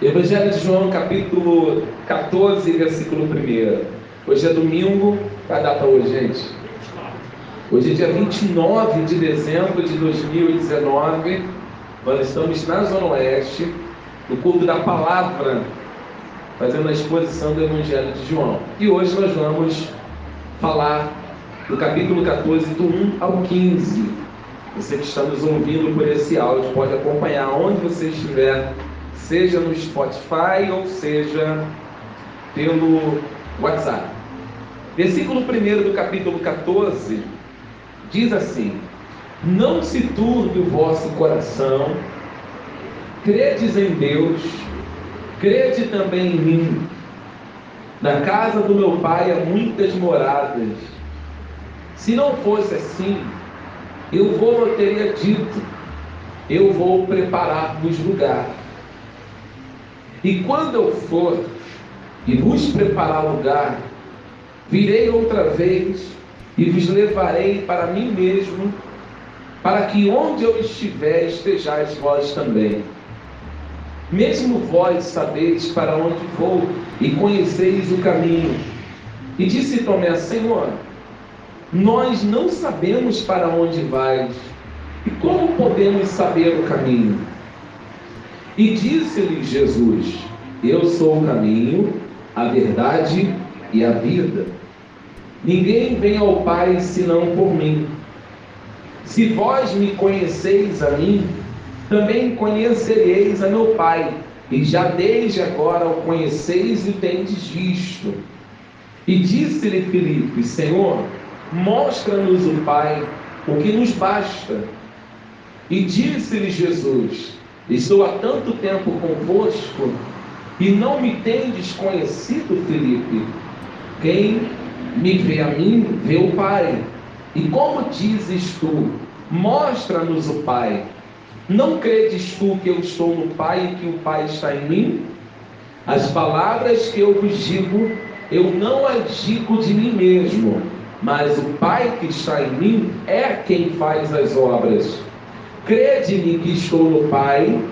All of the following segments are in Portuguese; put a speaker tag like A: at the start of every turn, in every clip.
A: Evangelho de João, capítulo 14, versículo 1. Hoje é domingo, qual a data hoje, gente? Hoje é dia 29 de dezembro de 2019. Nós estamos na Zona Oeste, no culto da palavra, fazendo a exposição do Evangelho de João. E hoje nós vamos falar do capítulo 14, do 1 ao 15. Você que está nos ouvindo por esse áudio pode acompanhar onde você estiver seja no Spotify ou seja pelo WhatsApp. Versículo 1 do capítulo 14 diz assim: Não se turbe o vosso coração, credes em Deus, crede também em mim. Na casa do meu pai há muitas moradas. Se não fosse assim, eu vou teria dito, eu vou preparar-vos lugar. E quando eu for e vos preparar lugar, virei outra vez e vos levarei para mim mesmo, para que onde eu estiver estejais vós também. Mesmo vós sabeis para onde vou e conheceis o caminho. E disse Tomé, Senhor, nós não sabemos para onde vais, e como podemos saber o caminho? E disse-lhe Jesus: Eu sou o caminho, a verdade e a vida. Ninguém vem ao Pai senão por mim. Se vós me conheceis a mim, também conhecereis a meu Pai, e já desde agora o conheceis e tendes visto. E disse-lhe Filipe: Senhor, mostra-nos o Pai, o que nos basta. E disse-lhe Jesus: Estou há tanto tempo convosco e não me tendes conhecido, Felipe. Quem me vê a mim, vê o Pai. E como dizes tu, mostra-nos o Pai. Não credes tu que eu estou no Pai e que o Pai está em mim? As palavras que eu vos digo, eu não as digo de mim mesmo, mas o Pai que está em mim é quem faz as obras. Crede-me que estou no Pai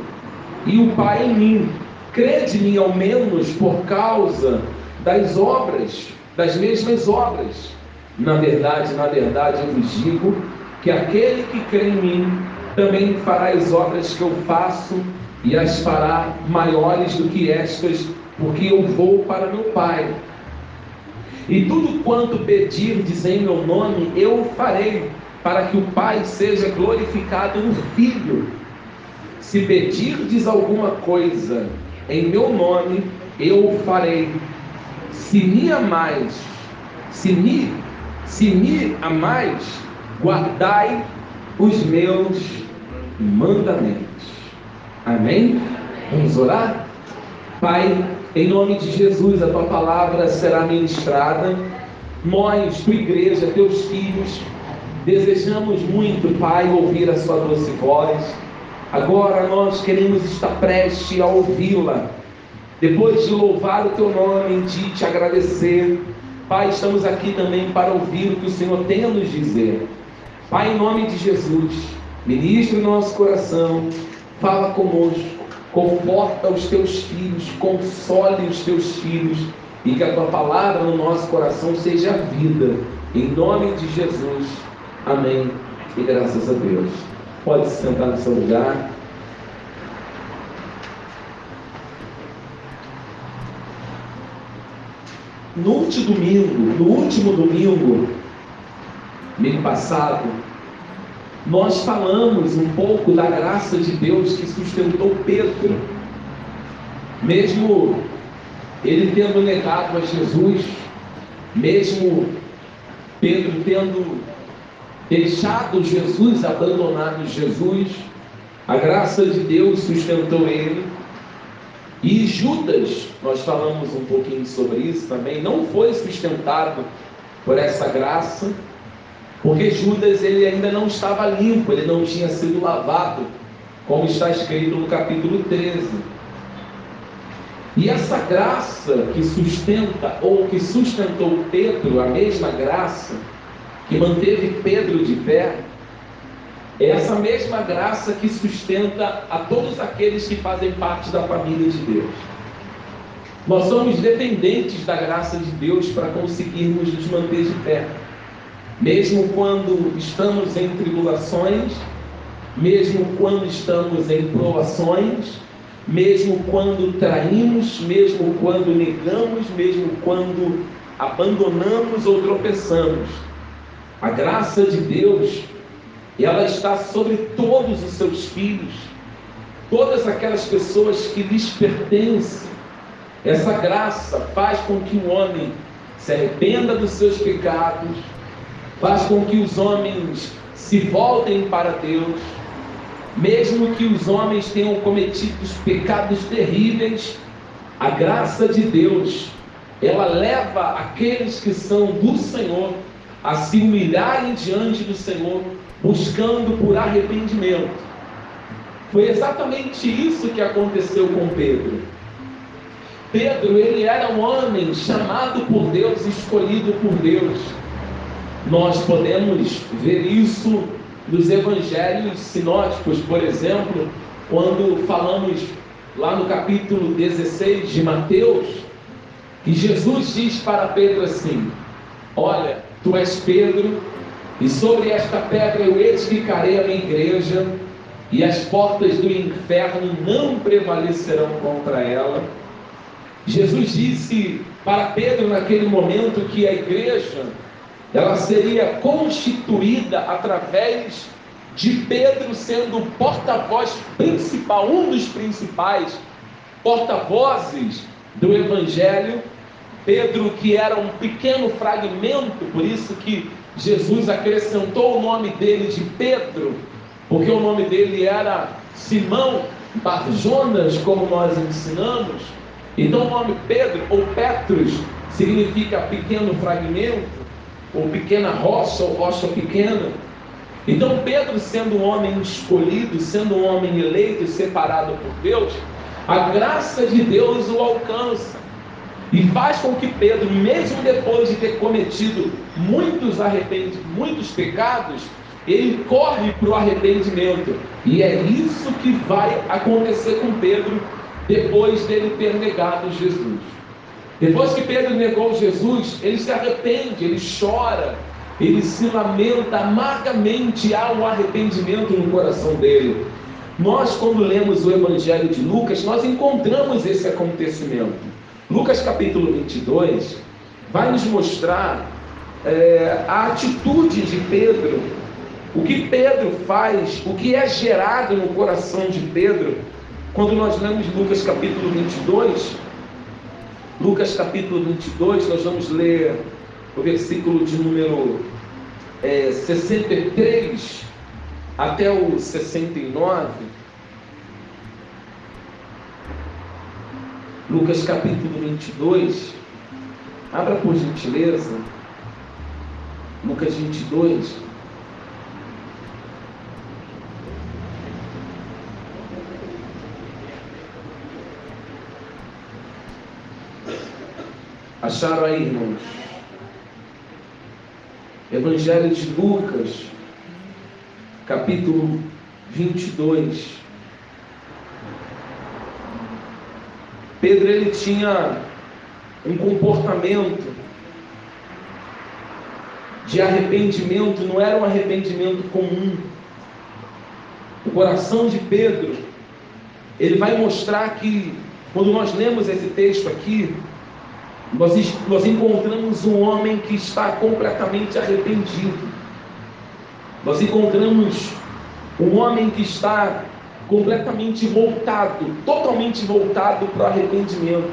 A: e o Pai em mim. Crede-me ao menos por causa das obras, das mesmas obras. Na verdade, na verdade, eu vos digo que aquele que crê em mim também fará as obras que eu faço e as fará maiores do que estas, porque eu vou para meu Pai. E tudo quanto pedirdes em meu nome, eu farei para que o Pai seja glorificado no Filho. Se pedirdes alguma coisa em meu nome, eu o farei. Se me amais, se me, se me amais, guardai os meus mandamentos. Amém? Vamos orar? Pai, em nome de Jesus, a tua palavra será ministrada. Nós, tua igreja, teus filhos, Desejamos muito, Pai, ouvir a Sua doce voz. Agora nós queremos estar prestes a ouvi-la. Depois de louvar o Teu nome, Ti te agradecer. Pai, estamos aqui também para ouvir o que o Senhor tem a nos dizer. Pai, em nome de Jesus, ministre o nosso coração, fala conosco, conforta os teus filhos, console os teus filhos e que a tua palavra no nosso coração seja vida. Em nome de Jesus. Amém. E graças a Deus. Pode se sentar no seu lugar. No último domingo, no último domingo, mês passado, nós falamos um pouco da graça de Deus que sustentou Pedro, mesmo ele tendo negado a Jesus, mesmo Pedro tendo deixado Jesus, abandonado Jesus, a graça de Deus sustentou ele. E Judas, nós falamos um pouquinho sobre isso também, não foi sustentado por essa graça, porque Judas ele ainda não estava limpo, ele não tinha sido lavado, como está escrito no capítulo 13. E essa graça que sustenta ou que sustentou Pedro, a mesma graça, que manteve Pedro de pé, É essa mesma graça que sustenta a todos aqueles que fazem parte da família de Deus. Nós somos dependentes da graça de Deus para conseguirmos nos manter de pé. Mesmo quando estamos em tribulações, mesmo quando estamos em provações, mesmo quando traímos, mesmo quando negamos, mesmo quando abandonamos ou tropeçamos. A graça de Deus ela está sobre todos os seus filhos, todas aquelas pessoas que lhes pertencem. Essa graça faz com que o homem se arrependa dos seus pecados, faz com que os homens se voltem para Deus, mesmo que os homens tenham cometido pecados terríveis, a graça de Deus, ela leva aqueles que são do Senhor a se humilharem diante do Senhor buscando por arrependimento. Foi exatamente isso que aconteceu com Pedro. Pedro, ele era um homem chamado por Deus, escolhido por Deus. Nós podemos ver isso nos evangelhos sinóticos, por exemplo, quando falamos lá no capítulo 16 de Mateus, que Jesus diz para Pedro assim: Olha, tu és Pedro, e sobre esta pedra eu edificarei a minha igreja, e as portas do inferno não prevalecerão contra ela. Jesus disse para Pedro naquele momento que a igreja ela seria constituída através de Pedro sendo o porta-voz principal, um dos principais porta-vozes do evangelho. Pedro que era um pequeno fragmento, por isso que Jesus acrescentou o nome dele de Pedro, porque o nome dele era Simão Barjonas, como nós ensinamos. Então o nome Pedro ou Petrus significa pequeno fragmento, ou pequena rocha, ou rocha pequena. Então Pedro, sendo um homem escolhido, sendo um homem eleito e separado por Deus, a graça de Deus o alcança. E faz com que Pedro, mesmo depois de ter cometido muitos arrependimentos, muitos pecados, ele corre para o arrependimento. E é isso que vai acontecer com Pedro depois dele ter negado Jesus. Depois que Pedro negou Jesus, ele se arrepende, ele chora, ele se lamenta amargamente, há um arrependimento no coração dele. Nós, quando lemos o Evangelho de Lucas, nós encontramos esse acontecimento. Lucas capítulo 22 vai nos mostrar é, a atitude de Pedro, o que Pedro faz, o que é gerado no coração de Pedro, quando nós lemos Lucas capítulo 22. Lucas capítulo 22, nós vamos ler o versículo de número é, 63 até o 69. Lucas capítulo 22. Abra por gentileza. Lucas 22. Acharam aí, irmãos? Evangelho de Lucas, capítulo 22. Pedro ele tinha um comportamento de arrependimento, não era um arrependimento comum. O coração de Pedro, ele vai mostrar que, quando nós lemos esse texto aqui, nós, nós encontramos um homem que está completamente arrependido. Nós encontramos um homem que está completamente voltado, totalmente voltado para o arrependimento.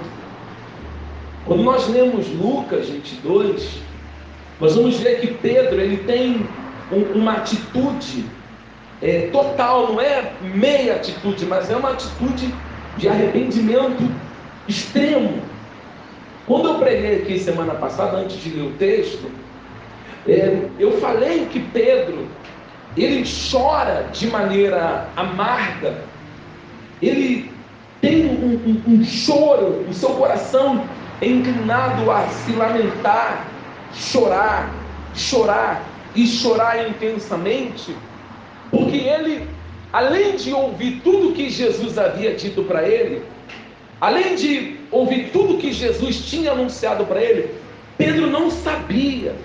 A: Quando nós lemos Lucas 22, nós vamos ver que Pedro ele tem um, uma atitude é, total, não é meia atitude, mas é uma atitude de arrependimento extremo. Quando eu preguei aqui semana passada, antes de ler o texto, é, eu falei que Pedro ele chora de maneira amarga, ele tem um, um, um choro, o seu coração é inclinado a se lamentar, chorar, chorar e chorar intensamente, Porque ele, além de ouvir tudo que Jesus havia dito para ele, além de ouvir tudo que Jesus tinha anunciado para ele, Pedro não sabia.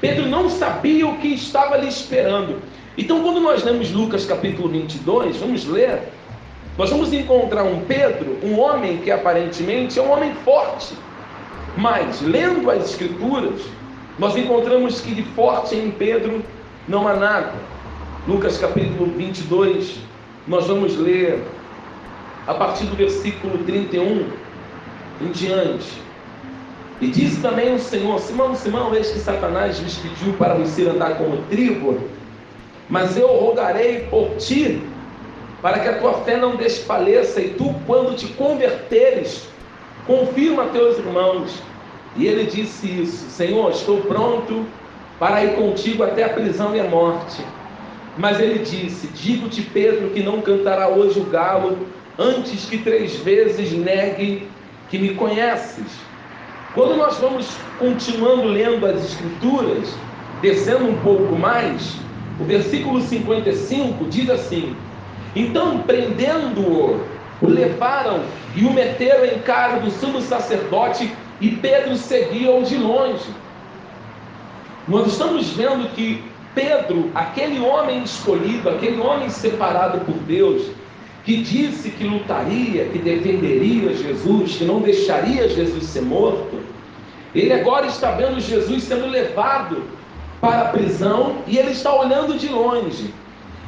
A: Pedro não sabia o que estava lhe esperando. Então, quando nós lemos Lucas capítulo 22, vamos ler, nós vamos encontrar um Pedro, um homem que aparentemente é um homem forte, mas lendo as Escrituras, nós encontramos que de forte em Pedro não há nada. Lucas capítulo 22, nós vamos ler a partir do versículo 31 em diante. E disse também o Senhor: Simão, Simão, eis que Satanás vos pediu para você andar como trigo, mas eu rogarei por ti, para que a tua fé não desfaleça, e tu, quando te converteres, confirma teus irmãos. E ele disse isso: Senhor, estou pronto para ir contigo até a prisão e a morte. Mas ele disse: Digo-te, Pedro, que não cantará hoje o galo, antes que três vezes negue que me conheces. Quando nós vamos continuando lendo as Escrituras, descendo um pouco mais, o versículo 55 diz assim: Então, prendendo-o, o levaram e o meteram em casa do sumo sacerdote, e Pedro seguia-o de longe. Nós estamos vendo que Pedro, aquele homem escolhido, aquele homem separado por Deus, que disse que lutaria, que defenderia Jesus, que não deixaria Jesus ser morto, ele agora está vendo Jesus sendo levado para a prisão e ele está olhando de longe.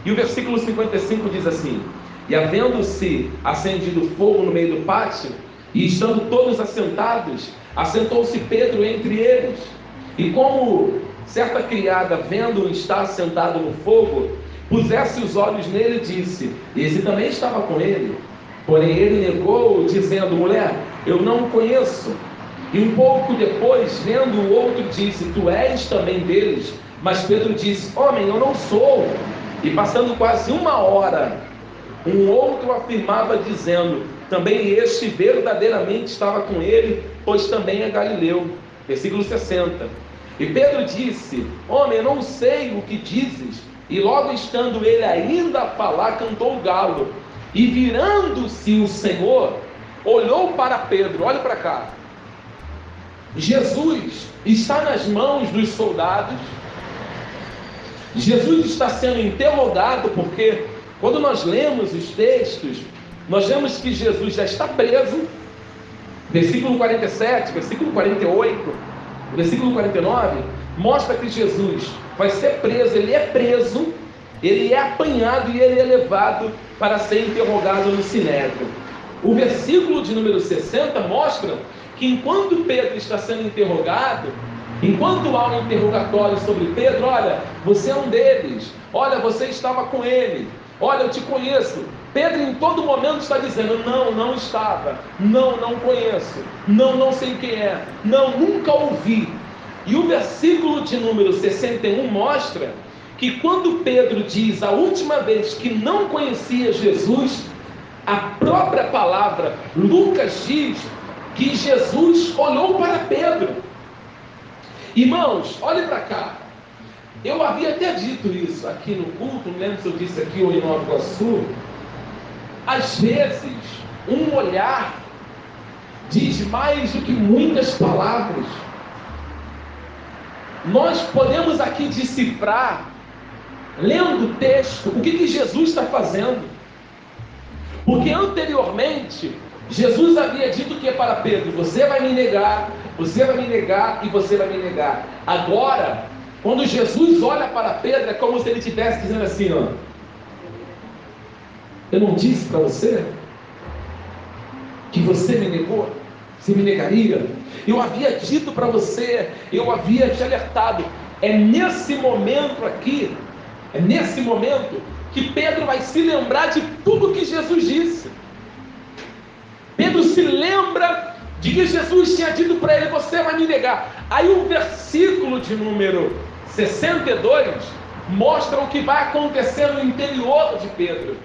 A: E o versículo 55 diz assim: E havendo-se acendido fogo no meio do pátio, e estando todos assentados, assentou-se Pedro entre eles. E como certa criada, vendo-o estar sentado no fogo, pusesse os olhos nele e disse: Esse também estava com ele. Porém ele negou, dizendo: Mulher, eu não o conheço. E um pouco depois, vendo o outro, disse: Tu és também deles. Mas Pedro disse: Homem, eu não sou. E passando quase uma hora, um outro afirmava, dizendo: Também este verdadeiramente estava com ele, pois também é Galileu. Versículo 60. E Pedro disse: Homem, eu não sei o que dizes. E logo estando ele ainda a falar, cantou o galo. E virando-se o Senhor, olhou para Pedro: Olha para cá. Jesus está nas mãos dos soldados. Jesus está sendo interrogado porque quando nós lemos os textos, nós vemos que Jesus já está preso. Versículo 47, versículo 48, versículo 49 mostra que Jesus vai ser preso, ele é preso, ele é apanhado e ele é levado para ser interrogado no sinédrio. O versículo de número 60 mostra que enquanto Pedro está sendo interrogado, enquanto há um interrogatório sobre Pedro, olha, você é um deles, olha, você estava com ele, olha, eu te conheço. Pedro em todo momento está dizendo: não, não estava, não, não conheço, não, não sei quem é, não, nunca ouvi. E o versículo de número 61 mostra que quando Pedro diz a última vez que não conhecia Jesus, a própria palavra, Lucas diz que Jesus olhou para Pedro. Irmãos, olhem para cá. Eu havia até dito isso aqui no culto, não lembro se eu disse aqui ou em Nova Iguaçu. Às vezes, um olhar diz mais do que muitas palavras. Nós podemos aqui decifrar, lendo o texto, o que, que Jesus está fazendo. Porque anteriormente, Jesus havia dito que é para Pedro: Você vai me negar, você vai me negar e você vai me negar. Agora, quando Jesus olha para Pedro, é como se ele estivesse dizendo assim: ó, Eu não disse para você que você me negou? Você me negaria? Eu havia dito para você, eu havia te alertado. É nesse momento aqui, é nesse momento que Pedro vai se lembrar de tudo que Jesus disse. Pedro se lembra de que Jesus tinha dito para ele: Você vai me negar. Aí o versículo de número 62 mostra o que vai acontecer no interior de Pedro.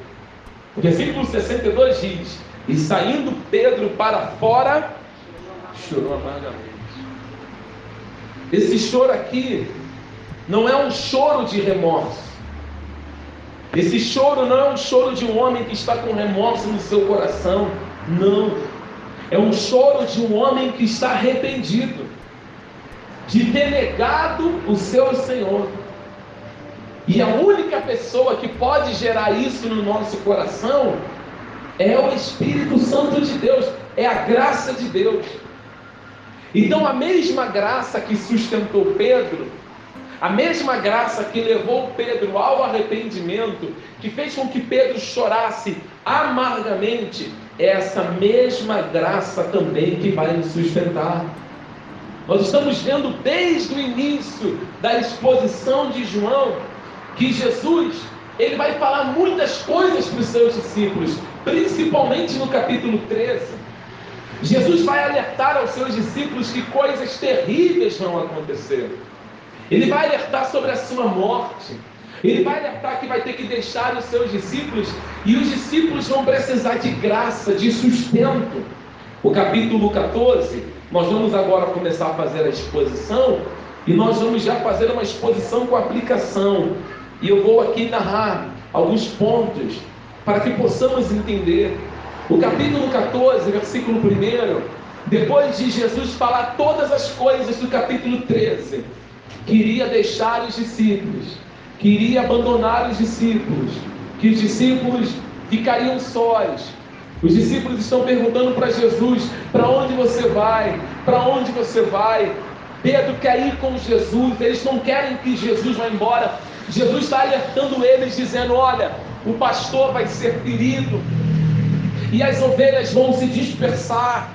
A: O versículo 62 diz: E saindo Pedro para fora, chorou amargamente. Esse choro aqui não é um choro de remorso. Esse choro não é um choro de um homem que está com remorso no seu coração. Não. É um choro de um homem que está arrependido de ter negado o seu Senhor. E a única pessoa que pode gerar isso no nosso coração é o Espírito Santo de Deus, é a graça de Deus. Então, a mesma graça que sustentou Pedro, a mesma graça que levou Pedro ao arrependimento, que fez com que Pedro chorasse amargamente, é essa mesma graça também que vai nos sustentar. Nós estamos vendo desde o início da exposição de João que Jesus ele vai falar muitas coisas para os seus discípulos, principalmente no capítulo 13. Jesus vai alertar aos seus discípulos que coisas terríveis vão acontecer. Ele vai alertar sobre a sua morte. Ele vai alertar que vai ter que deixar os seus discípulos e os discípulos vão precisar de graça, de sustento. O capítulo 14, nós vamos agora começar a fazer a exposição e nós vamos já fazer uma exposição com aplicação. E eu vou aqui narrar alguns pontos para que possamos entender. O capítulo 14, versículo 1, depois de Jesus falar todas as coisas do capítulo 13, queria deixar os discípulos, queria abandonar os discípulos, que os discípulos ficariam sós. Os discípulos estão perguntando para Jesus: para onde você vai? Para onde você vai? Pedro quer ir com Jesus, eles não querem que Jesus vá embora. Jesus está alertando eles, dizendo: Olha, o pastor vai ser ferido, e as ovelhas vão se dispersar,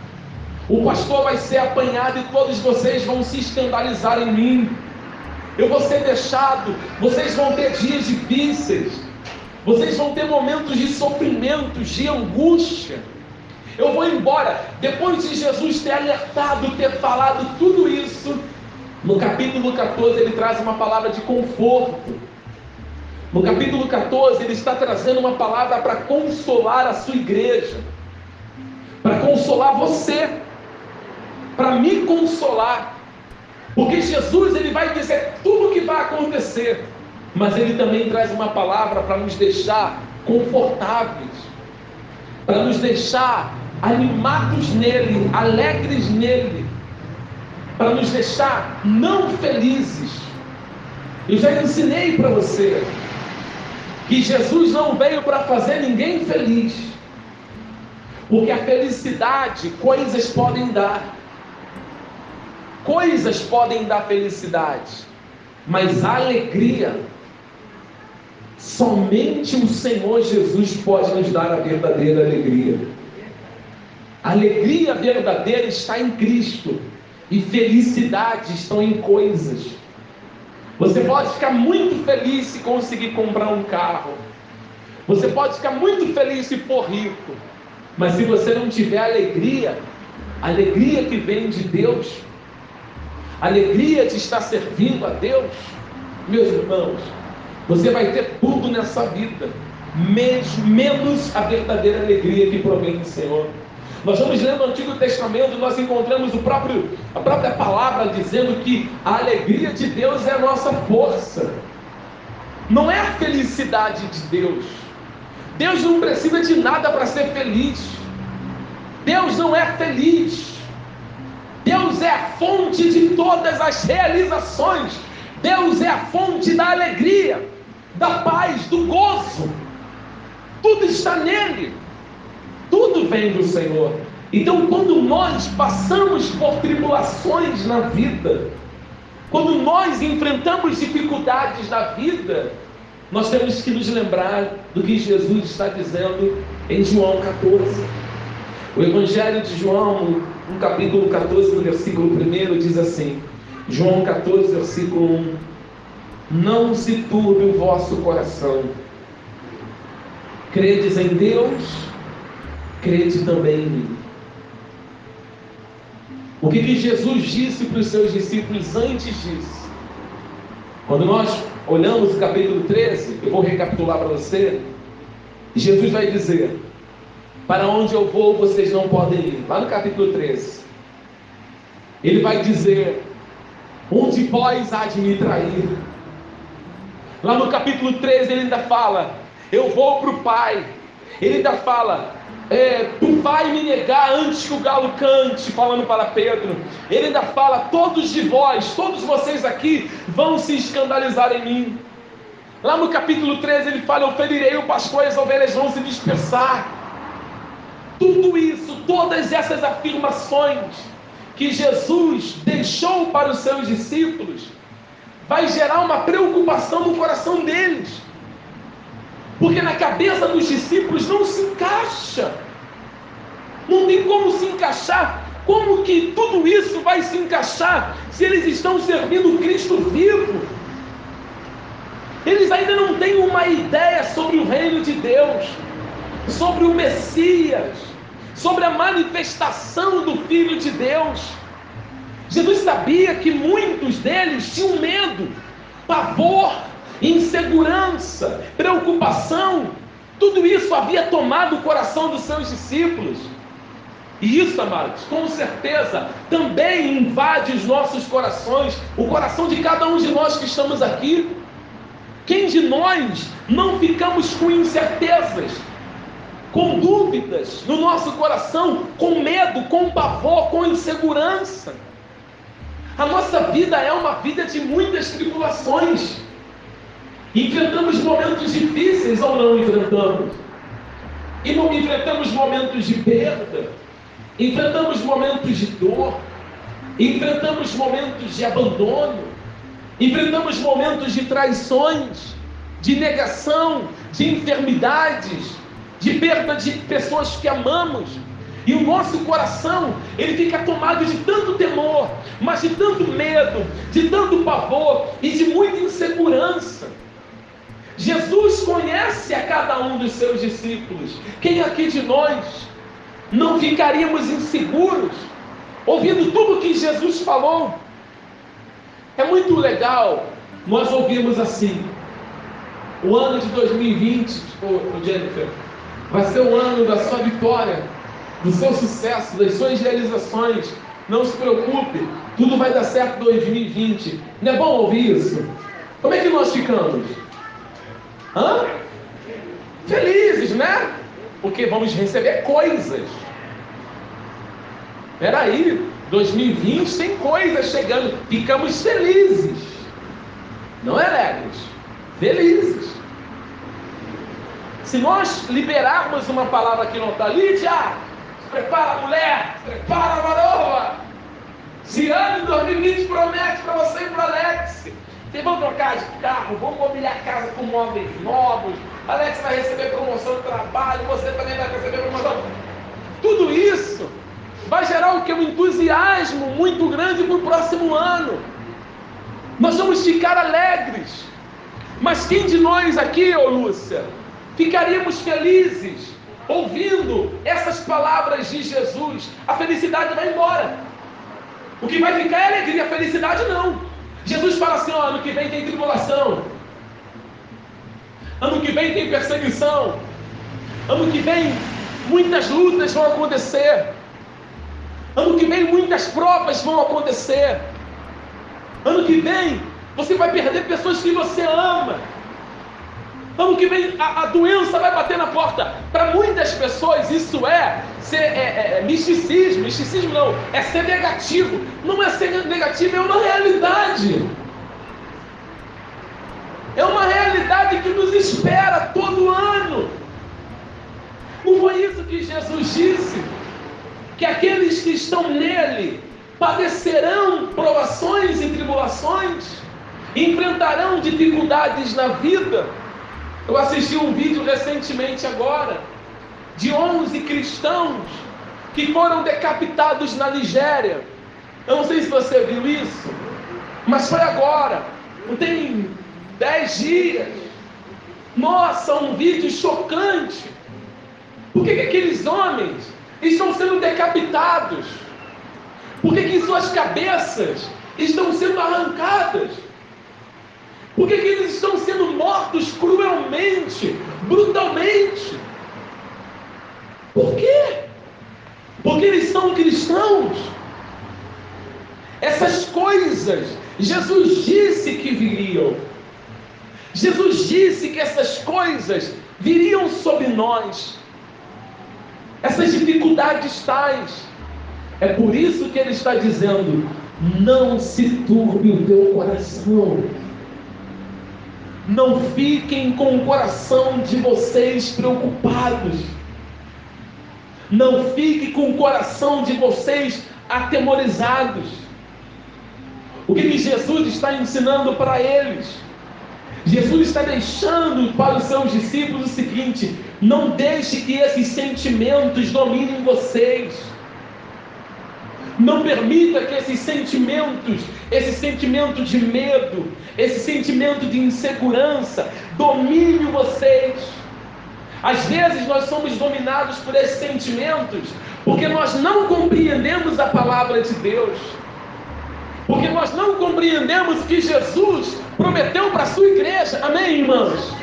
A: o pastor vai ser apanhado, e todos vocês vão se escandalizar em mim. Eu vou ser deixado, vocês vão ter dias difíceis, vocês vão ter momentos de sofrimentos, de angústia. Eu vou embora. Depois de Jesus ter alertado, ter falado tudo isso, no capítulo 14 ele traz uma palavra de conforto. No capítulo 14 ele está trazendo uma palavra para consolar a sua igreja, para consolar você, para me consolar. Porque Jesus ele vai dizer tudo o que vai acontecer, mas ele também traz uma palavra para nos deixar confortáveis, para nos deixar animados nele, alegres nele, para nos deixar não felizes. Eu já ensinei para você que Jesus não veio para fazer ninguém feliz, porque a felicidade coisas podem dar, coisas podem dar felicidade, mas a alegria somente o Senhor Jesus pode nos dar a verdadeira alegria. A alegria verdadeira está em Cristo e felicidade estão em coisas. Você pode ficar muito feliz se conseguir comprar um carro. Você pode ficar muito feliz se for rico. Mas se você não tiver alegria, alegria que vem de Deus, alegria de estar servindo a Deus, meus irmãos, você vai ter tudo nessa vida, menos a verdadeira alegria que provém do Senhor. Nós vamos ler no Antigo Testamento, nós encontramos o próprio, a própria palavra dizendo que a alegria de Deus é a nossa força. Não é a felicidade de Deus. Deus não precisa de nada para ser feliz. Deus não é feliz. Deus é a fonte de todas as realizações. Deus é a fonte da alegria, da paz, do gozo. Tudo está nele. Tudo vem do Senhor. Então, quando nós passamos por tribulações na vida, quando nós enfrentamos dificuldades na vida, nós temos que nos lembrar do que Jesus está dizendo em João 14. O Evangelho de João, no capítulo 14, no versículo 1, diz assim: João 14, versículo 1: Não se turbe o vosso coração, credes em Deus, crede também em mim. O que, que Jesus disse para os seus discípulos antes disso? Quando nós olhamos o capítulo 13, eu vou recapitular para você. Jesus vai dizer: Para onde eu vou, vocês não podem ir. Lá no capítulo 13. Ele vai dizer: Onde vós há de me trair? Lá no capítulo 13 ele ainda fala: eu vou para o Pai. Ele ainda fala: é, Tu vai me negar antes que o galo cante, falando para Pedro. Ele ainda fala: Todos de vós, todos vocês aqui vão se escandalizar em mim. Lá no capítulo 13 ele fala: Eu ferirei o pastor e as ovelhas vão se dispersar. Tudo isso, todas essas afirmações que Jesus deixou para os seus discípulos, vai gerar uma preocupação no coração deles. Porque na cabeça dos discípulos não se encaixa. Não tem como se encaixar. Como que tudo isso vai se encaixar se eles estão servindo Cristo vivo? Eles ainda não têm uma ideia sobre o reino de Deus, sobre o Messias, sobre a manifestação do Filho de Deus. Jesus sabia que muitos deles tinham medo, pavor, insegurança, preocupação. Tudo isso havia tomado o coração dos seus discípulos. E isso, amados, com certeza também invade os nossos corações, o coração de cada um de nós que estamos aqui. Quem de nós não ficamos com incertezas, com dúvidas no nosso coração, com medo, com pavor, com insegurança? A nossa vida é uma vida de muitas tribulações. Enfrentamos momentos difíceis ou não enfrentamos? E não enfrentamos momentos de perda, enfrentamos momentos de dor, enfrentamos momentos de abandono, Enfrentamos momentos de traições, de negação, de enfermidades, de perda de pessoas que amamos. E o nosso coração, ele fica tomado de tanto temor, mas de tanto medo, de tanto pavor e de muita insegurança. Jesus conhece a cada um dos seus discípulos. Quem aqui de nós não ficaríamos inseguros, ouvindo tudo que Jesus falou? É muito legal nós ouvirmos assim. O ano de 2020, oh, Jennifer, vai ser o ano da sua vitória, do seu sucesso, das suas realizações. Não se preocupe, tudo vai dar certo em 2020. Não é bom ouvir isso? Como é que nós ficamos? Hã? Felizes, né? Porque vamos receber coisas. Peraí, 2020 tem coisas chegando, ficamos felizes, não é alegres, felizes. Se nós liberarmos uma palavra aqui no está, Lídia, prepara mulher, prepara varoa. Se ano de 2020 promete para você e para Alex, vocês vão trocar de carro, vão mobiliar a casa com móveis novos, Alex vai receber promoção de trabalho, você também vai receber promoção. Tudo isso vai gerar o que? Um entusiasmo muito grande para o próximo ano. Nós vamos ficar alegres. Mas quem de nós aqui, ô Lúcia, ficaríamos felizes ouvindo essas palavras de Jesus? A felicidade vai embora. O que vai ficar é alegria, a felicidade não. Jesus fala assim: ó, ano que vem tem tribulação, ano que vem tem perseguição, ano que vem muitas lutas vão acontecer. Ano que vem muitas provas vão acontecer. Ano que vem você vai perder pessoas que você ama. Ano que vem a, a doença vai bater na porta. Para muitas pessoas isso é, ser, é, é, é misticismo. Misticismo não, é ser negativo. Não é ser negativo, é uma realidade. É uma realidade que nos espera todo ano. Não foi isso que Jesus disse? que aqueles que estão nele padecerão provações e tribulações, enfrentarão dificuldades na vida. Eu assisti um vídeo recentemente agora de 11 cristãos que foram decapitados na Nigéria. Eu não sei se você viu isso, mas foi agora, não tem 10 dias. Nossa, um vídeo chocante. Por que, que aqueles homens estão sendo decapitados? Por que, que suas cabeças estão sendo arrancadas? Por que, que eles estão sendo mortos cruelmente, brutalmente? Por quê? Porque eles são cristãos. Essas coisas, Jesus disse que viriam. Jesus disse que essas coisas viriam sobre nós, essas dificuldades tais. É por isso que ele está dizendo: não se turbe o teu coração. Não fiquem com o coração de vocês preocupados. Não fique com o coração de vocês atemorizados. O que Jesus está ensinando para eles? Jesus está deixando para os seus discípulos o seguinte: não deixe que esses sentimentos dominem vocês. Não permita que esses sentimentos, esse sentimento de medo, esse sentimento de insegurança, domine vocês. Às vezes nós somos dominados por esses sentimentos porque nós não compreendemos a palavra de Deus. Porque nós não compreendemos que Jesus prometeu para a sua igreja. Amém, irmãos?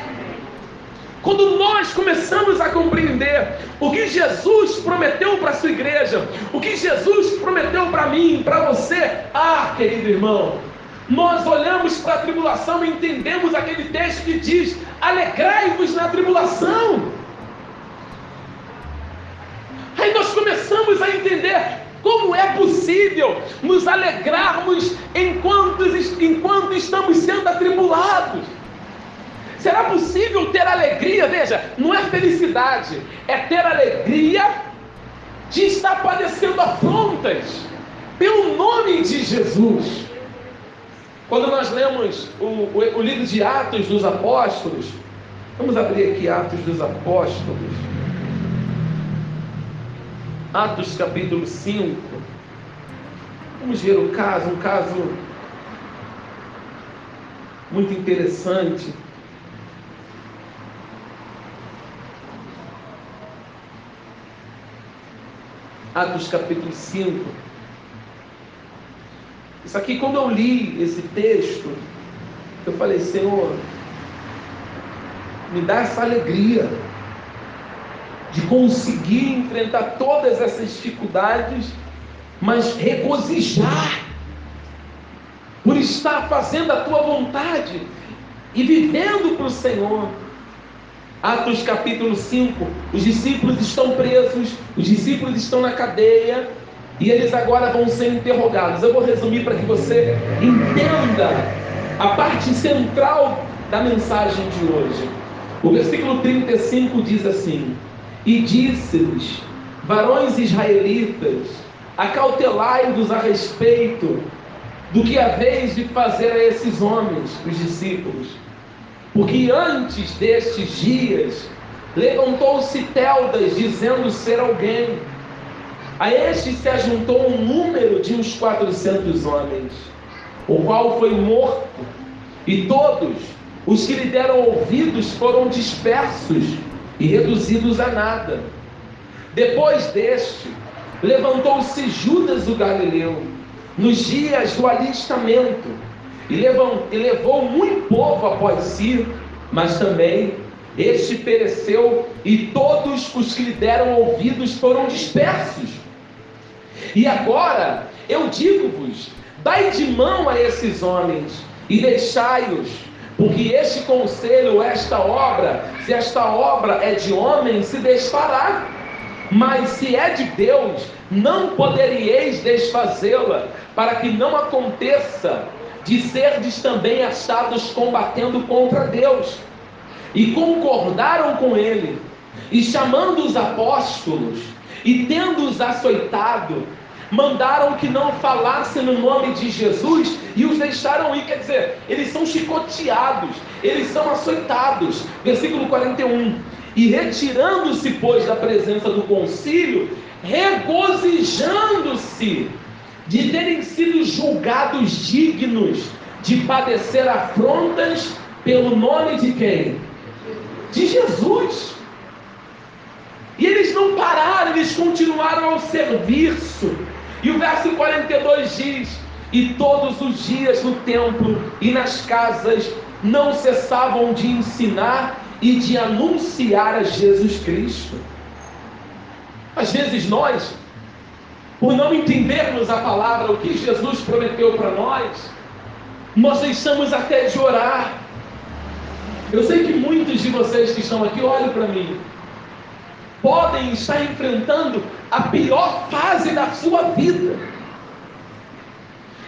A: Quando nós começamos a compreender o que Jesus prometeu para a sua igreja, o que Jesus prometeu para mim, para você, ah, querido irmão, nós olhamos para a tribulação e entendemos aquele texto que diz: alegrai-vos na tribulação. Aí nós começamos a entender como é possível nos alegrarmos enquanto, enquanto estamos sendo atribulados. Será possível ter alegria? Veja, não é felicidade, é ter alegria de estar padecendo afrontas pelo nome de Jesus. Quando nós lemos o, o, o livro de Atos dos Apóstolos, vamos abrir aqui Atos dos Apóstolos. Atos capítulo 5. Vamos ver o caso, um caso muito interessante. Atos capítulo 5. Isso aqui, quando eu li esse texto, eu falei, Senhor, me dá essa alegria de conseguir enfrentar todas essas dificuldades, mas regozijar por estar fazendo a tua vontade e vivendo para o Senhor. Atos capítulo 5, os discípulos estão presos, os discípulos estão na cadeia e eles agora vão ser interrogados. Eu vou resumir para que você entenda a parte central da mensagem de hoje. O versículo 35 diz assim: E disse-lhes, varões israelitas, acautelai-vos a respeito do que haveis de fazer a esses homens, os discípulos porque antes destes dias levantou-se Teldas dizendo ser alguém. A este se ajuntou um número de uns quatrocentos homens, o qual foi morto, e todos os que lhe deram ouvidos foram dispersos e reduzidos a nada. Depois deste, levantou-se Judas o Galileu, nos dias do alistamento, e levou, e levou muito povo após si, mas também este pereceu e todos os que lhe deram ouvidos foram dispersos. E agora eu digo-vos: dai de mão a esses homens e deixai-os, porque este conselho, esta obra, se esta obra é de homem, se desfará. Mas se é de Deus, não poderíeis desfazê-la, para que não aconteça de serdes também achados combatendo contra Deus. E concordaram com ele, e chamando os apóstolos, e tendo-os açoitado, mandaram que não falassem no nome de Jesus e os deixaram ir. Quer dizer, eles são chicoteados, eles são açoitados. Versículo 41. E retirando-se, pois, da presença do concílio, regozijando-se de terem sido julgados dignos de padecer afrontas pelo nome de quem? De Jesus. E eles não pararam, eles continuaram ao serviço. E o verso 42 diz: E todos os dias no templo e nas casas não cessavam de ensinar e de anunciar a Jesus Cristo. Às vezes nós por não entendermos a palavra, o que Jesus prometeu para nós, nós deixamos até de orar, Eu sei que muitos de vocês que estão aqui, olhem para mim, podem estar enfrentando a pior fase da sua vida.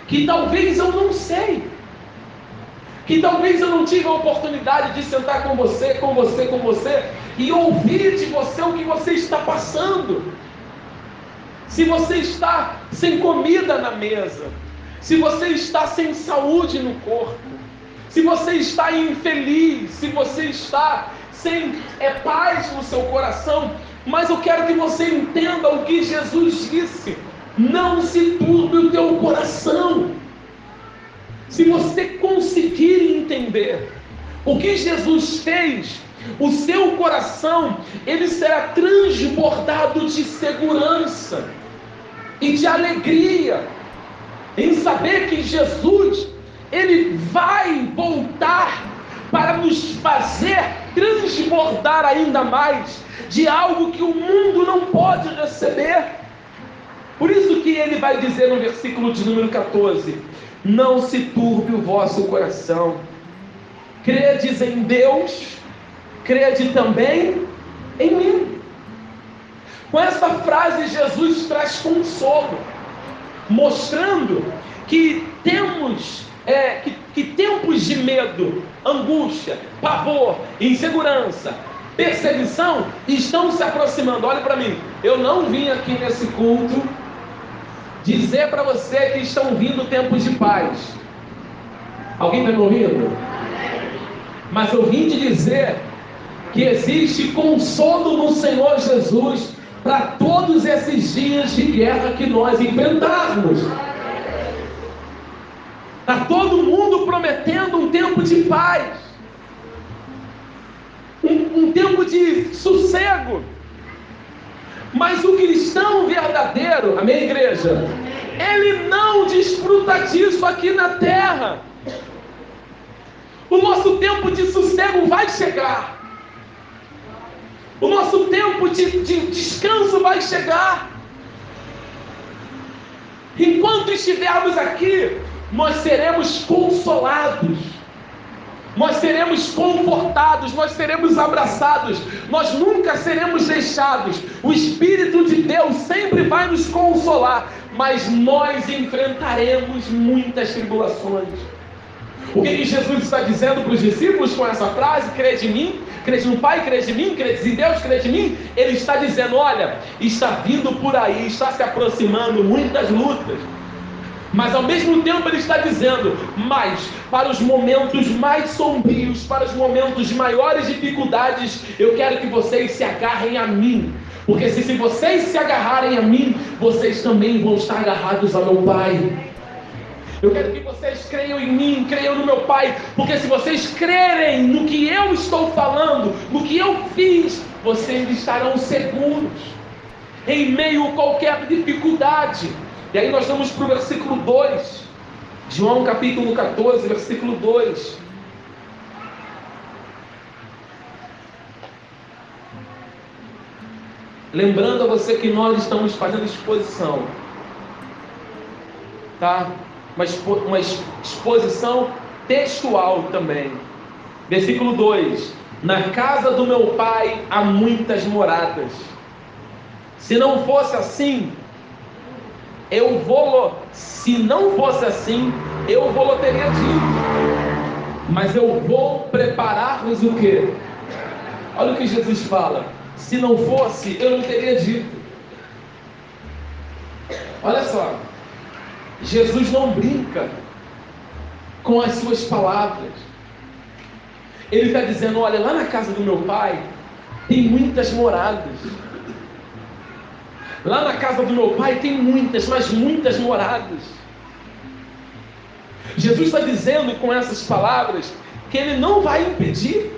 A: Que talvez eu não sei. Que talvez eu não tive a oportunidade de sentar com você, com você, com você e ouvir de você o que você está passando. Se você está sem comida na mesa, se você está sem saúde no corpo, se você está infeliz, se você está sem é, paz no seu coração, mas eu quero que você entenda o que Jesus disse: não se turbe o teu coração. Se você conseguir entender o que Jesus fez, o seu coração ele será transbordado de segurança e de alegria em saber que Jesus ele vai voltar para nos fazer transbordar ainda mais de algo que o mundo não pode receber. Por isso que ele vai dizer no versículo de número 14: Não se turbe o vosso coração. Credes em Deus, crede também em mim. Com essa frase, Jesus traz consolo, mostrando que temos é, que, que tempos de medo, angústia, pavor, insegurança, perseguição estão se aproximando. Olha para mim, eu não vim aqui nesse culto dizer para você que estão vindo tempos de paz. Alguém está me ouvindo? Mas eu vim te dizer que existe consolo no Senhor Jesus para todos esses dias de guerra que nós enfrentarmos. Está todo mundo prometendo um tempo de paz, um, um tempo de sossego. Mas o cristão verdadeiro, amém, igreja? Ele não desfruta disso aqui na terra. O nosso tempo de sossego vai chegar. O nosso tempo de, de descanso vai chegar. Enquanto estivermos aqui, nós seremos consolados, nós seremos confortados, nós seremos abraçados, nós nunca seremos deixados. O Espírito de Deus sempre vai nos consolar, mas nós enfrentaremos muitas tribulações. O que, Jesus está dizendo para os discípulos com essa frase? Crede em mim, crede no Pai, crede em mim, crede em Deus, crede em mim. Ele está dizendo: olha, está vindo por aí, está se aproximando muitas lutas. Mas ao mesmo tempo ele está dizendo: mas para os momentos mais sombrios, para os momentos de maiores dificuldades, eu quero que vocês se agarrem a mim. Porque se, se vocês se agarrarem a mim, vocês também vão estar agarrados ao meu Pai. Eu quero que vocês creiam em mim, creiam no meu Pai, porque se vocês crerem no que eu estou falando, no que eu fiz, vocês estarão seguros em meio a qualquer dificuldade. E aí nós vamos para o versículo 2, João capítulo 14, versículo 2. Lembrando a você que nós estamos fazendo exposição, tá? Uma, uma exposição textual também. Versículo 2: Na casa do meu pai há muitas moradas. Se não fosse assim, eu vou, se não fosse assim, eu vou teria dito. Mas eu vou preparar-vos o quê? Olha o que Jesus fala. Se não fosse, eu não teria dito. Olha só. Jesus não brinca com as suas palavras. Ele está dizendo: olha, lá na casa do meu pai tem muitas moradas. Lá na casa do meu pai tem muitas, mas muitas moradas. Jesus está dizendo com essas palavras que Ele não vai impedir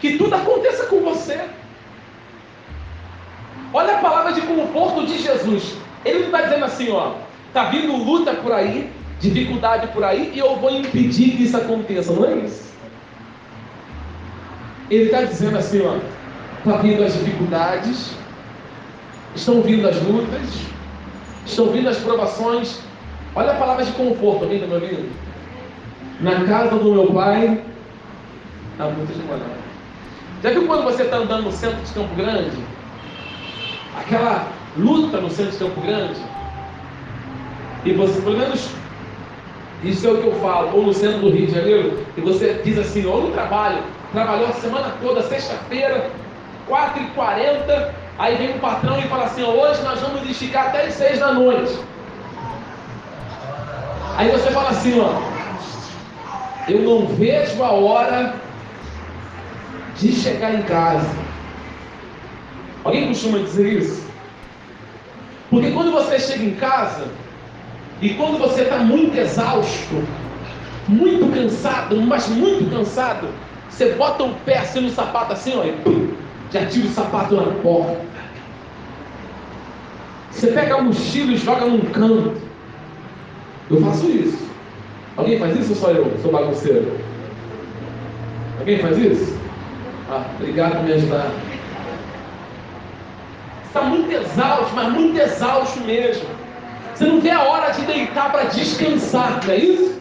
A: que tudo aconteça com você. Olha a palavra de conforto de Jesus. Ele está dizendo assim, ó, tá vindo luta por aí, dificuldade por aí, e eu vou impedir que isso aconteça. Não é isso. Ele está dizendo assim, ó, tá vindo as dificuldades, estão vindo as lutas, estão vindo as provações. Olha a palavra de conforto, alguém está me ouvindo? Na casa do meu pai Há muitas moradas. Já viu quando você está andando no centro de Campo Grande? Aquela luta no centro de Campo Grande? E você, pelo menos, isso é o que eu falo, ou no centro do Rio de Janeiro, e você diz assim, ou no trabalho, trabalhou a semana toda, sexta-feira, 4h40, aí vem o patrão e fala assim, hoje nós vamos esticar até as 6 da noite. Aí você fala assim, ó, eu não vejo a hora de chegar em casa. Alguém costuma dizer isso? Porque quando você chega em casa, e quando você está muito exausto, muito cansado, mas muito cansado, você bota o pé assim no sapato assim, ó, e pum, já tira o sapato na porta. Você pega a mochila e joga num canto. Eu faço isso. Alguém faz isso ou só eu? Sou bagunceiro. Alguém faz isso? Ah, obrigado por me ajudar. Está muito exausto, mas muito exausto mesmo. Você não vê a hora de deitar para descansar, não é isso?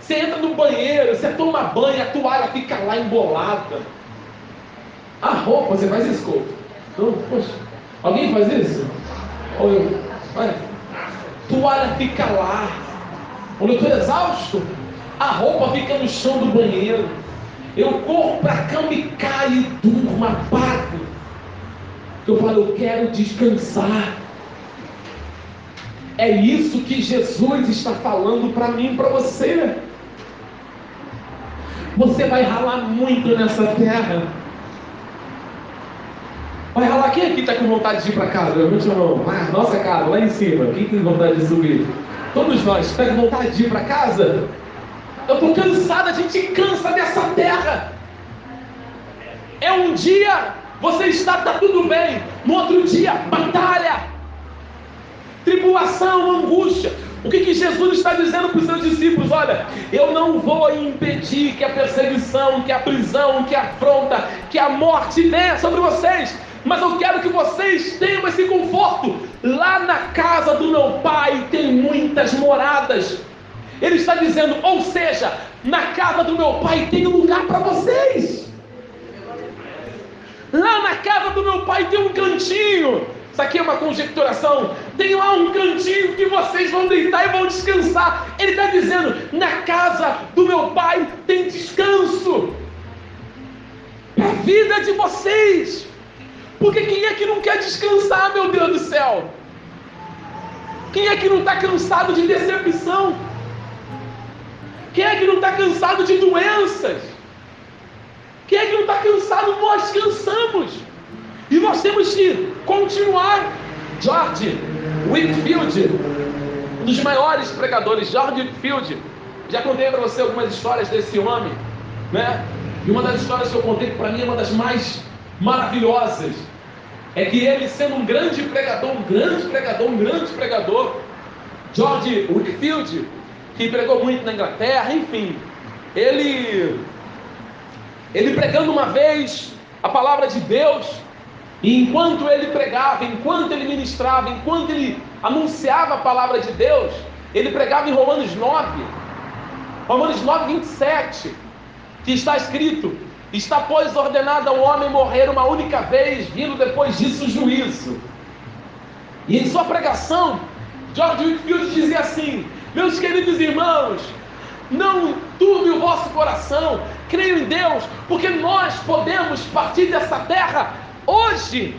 A: Você entra no banheiro, você toma banho, a toalha fica lá embolada. A roupa, você faz Couto? Não, poxa. Alguém faz isso? Ou eu? Toalha fica lá. Quando eu estou exausto, a roupa fica no chão do banheiro. Eu corro para a cama e caio, durmo, apago. Eu falo, eu quero descansar. É isso que Jesus está falando para mim para você. Você vai ralar muito nessa terra. Vai ralar. Quem aqui está com vontade de ir para casa? Levante a mão. Ah, nossa casa, lá em cima. Quem tem vontade de subir? Todos nós. Está com vontade de ir para casa? Eu estou cansado. A gente cansa dessa terra. É um dia você está, está tudo bem. No outro dia, batalha, tribulação, angústia. O que, que Jesus está dizendo para os seus discípulos? Olha, eu não vou impedir que a perseguição, que a prisão, que a afronta, que a morte venha sobre vocês, mas eu quero que vocês tenham esse conforto. Lá na casa do meu pai tem muitas moradas. Ele está dizendo, ou seja, na casa do meu pai tem lugar para vocês. Lá na casa do meu pai tem um cantinho. Isso aqui é uma conjecturação. Tem lá um cantinho que vocês vão deitar e vão descansar. Ele está dizendo: na casa do meu pai tem descanso. A vida de vocês. Porque quem é que não quer descansar, meu Deus do céu? Quem é que não está cansado de decepção? Quem é que não está cansado de doenças? Quem é que não está cansado? Nós cansamos. E nós temos que continuar. George Whitfield, um dos maiores pregadores, George Whitfield. Já contei para você algumas histórias desse homem, né? E uma das histórias que eu contei para mim é uma das mais maravilhosas. É que ele, sendo um grande pregador, um grande pregador, um grande pregador, George Whitfield, que pregou muito na Inglaterra, enfim, ele, ele pregando uma vez a palavra de Deus, e enquanto ele pregava, enquanto ele ministrava, enquanto ele anunciava a palavra de Deus, ele pregava em Romanos 9, Romanos 9, 27, que está escrito: Está, pois, ordenado ao homem morrer uma única vez, vindo depois disso o juízo. E em sua pregação, George Whitfield dizia assim: Meus queridos irmãos, não turbe o vosso coração, creio em Deus, porque nós podemos partir dessa terra Hoje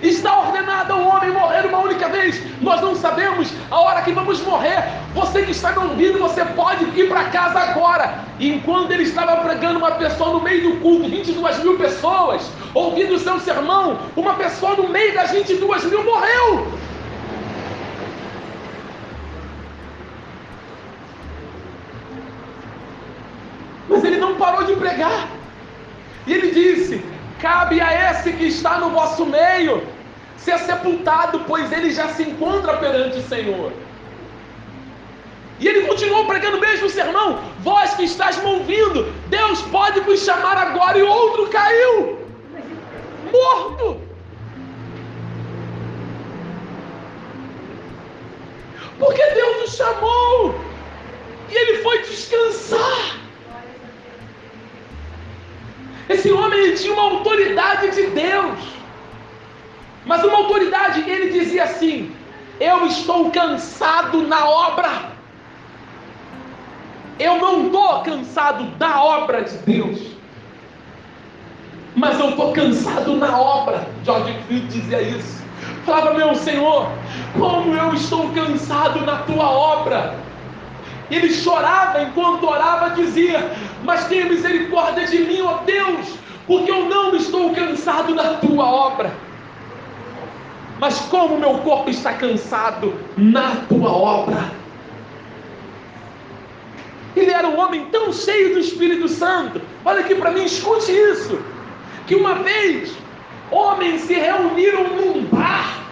A: está ordenado ao homem morrer uma única vez. Nós não sabemos a hora que vamos morrer. Você que está me ouvindo, você pode ir para casa agora. E enquanto ele estava pregando uma pessoa no meio do culto, 22 mil pessoas, ouvindo o seu sermão, uma pessoa no meio das 22 mil morreu. Mas ele não parou de pregar. E ele disse: Cabe a esse que está no vosso meio ser sepultado, pois ele já se encontra perante o Senhor. E ele continuou pregando mesmo o sermão: Vós que estás me ouvindo, Deus pode vos chamar agora. E outro caiu, morto. Porque Deus o chamou, e ele foi descansar. Esse homem ele tinha uma autoridade de Deus. Mas uma autoridade, ele dizia assim: Eu estou cansado na obra. Eu não estou cansado da obra de Deus. Mas eu estou cansado na obra. George Field dizia isso. Falava, meu Senhor, como eu estou cansado na tua obra. Ele chorava enquanto orava, dizia: Mas tenha misericórdia de mim, ó Deus, porque eu não estou cansado na tua obra. Mas como meu corpo está cansado na tua obra. Ele era um homem tão cheio do Espírito Santo. Olha aqui para mim, escute isso. Que uma vez homens se reuniram num bar,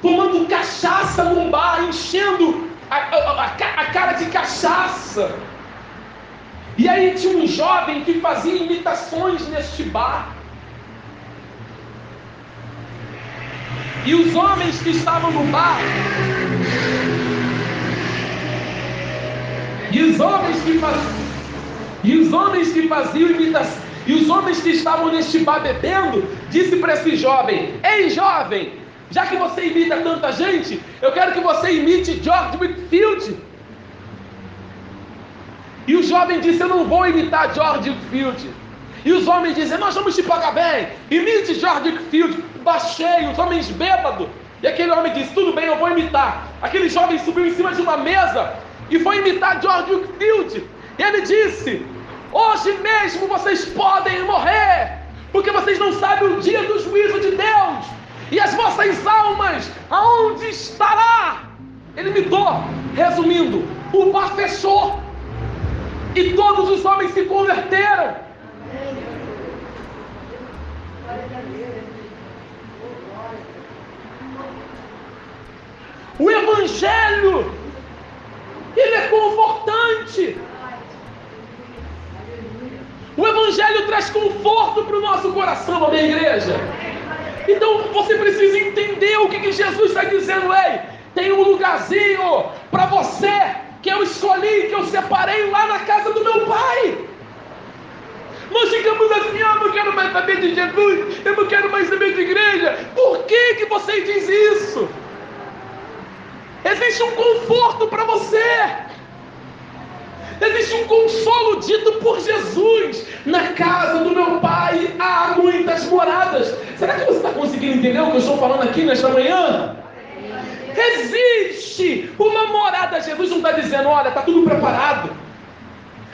A: tomando cachaça num bar, enchendo a, a, a, a cara de cachaça. E aí tinha um jovem que fazia imitações neste bar. E os homens que estavam no bar, e os homens que faziam, e os homens que faziam imitação, e os homens que estavam neste bar bebendo, disse para esse jovem: Ei jovem, já que você imita tanta gente, eu quero que você imite George Whitfield. E o jovem disse: Eu não vou imitar George Whitfield. E os homens dizem: Nós vamos te pagar bem. Imite George Whitfield. Baixei, os homens bêbados. E aquele homem disse: Tudo bem, eu vou imitar. Aquele jovem subiu em cima de uma mesa e foi imitar George Whitfield. E ele disse: Hoje mesmo vocês podem morrer, porque vocês não sabem o dia do juízo de Deus e as vossas almas, aonde estará? Ele me dou, resumindo, o bar fechou e todos os homens se converteram. O Evangelho, ele é confortante. O Evangelho traz conforto para o nosso coração, a minha igreja. Então você precisa entender o que, que Jesus está dizendo. Ei, tem um lugarzinho para você que eu escolhi, que eu separei lá na casa do meu pai. Nós ficamos assim, ah, não quero mais saber de Jesus, eu não quero mais saber de igreja. Por que, que você diz isso? Existe um conforto para você. Existe um consolo dito por Jesus. Na casa do meu pai há muitas moradas. Será que você está conseguindo entender o que eu estou falando aqui nesta manhã? Existe uma morada. Jesus não está dizendo, olha, está tudo preparado.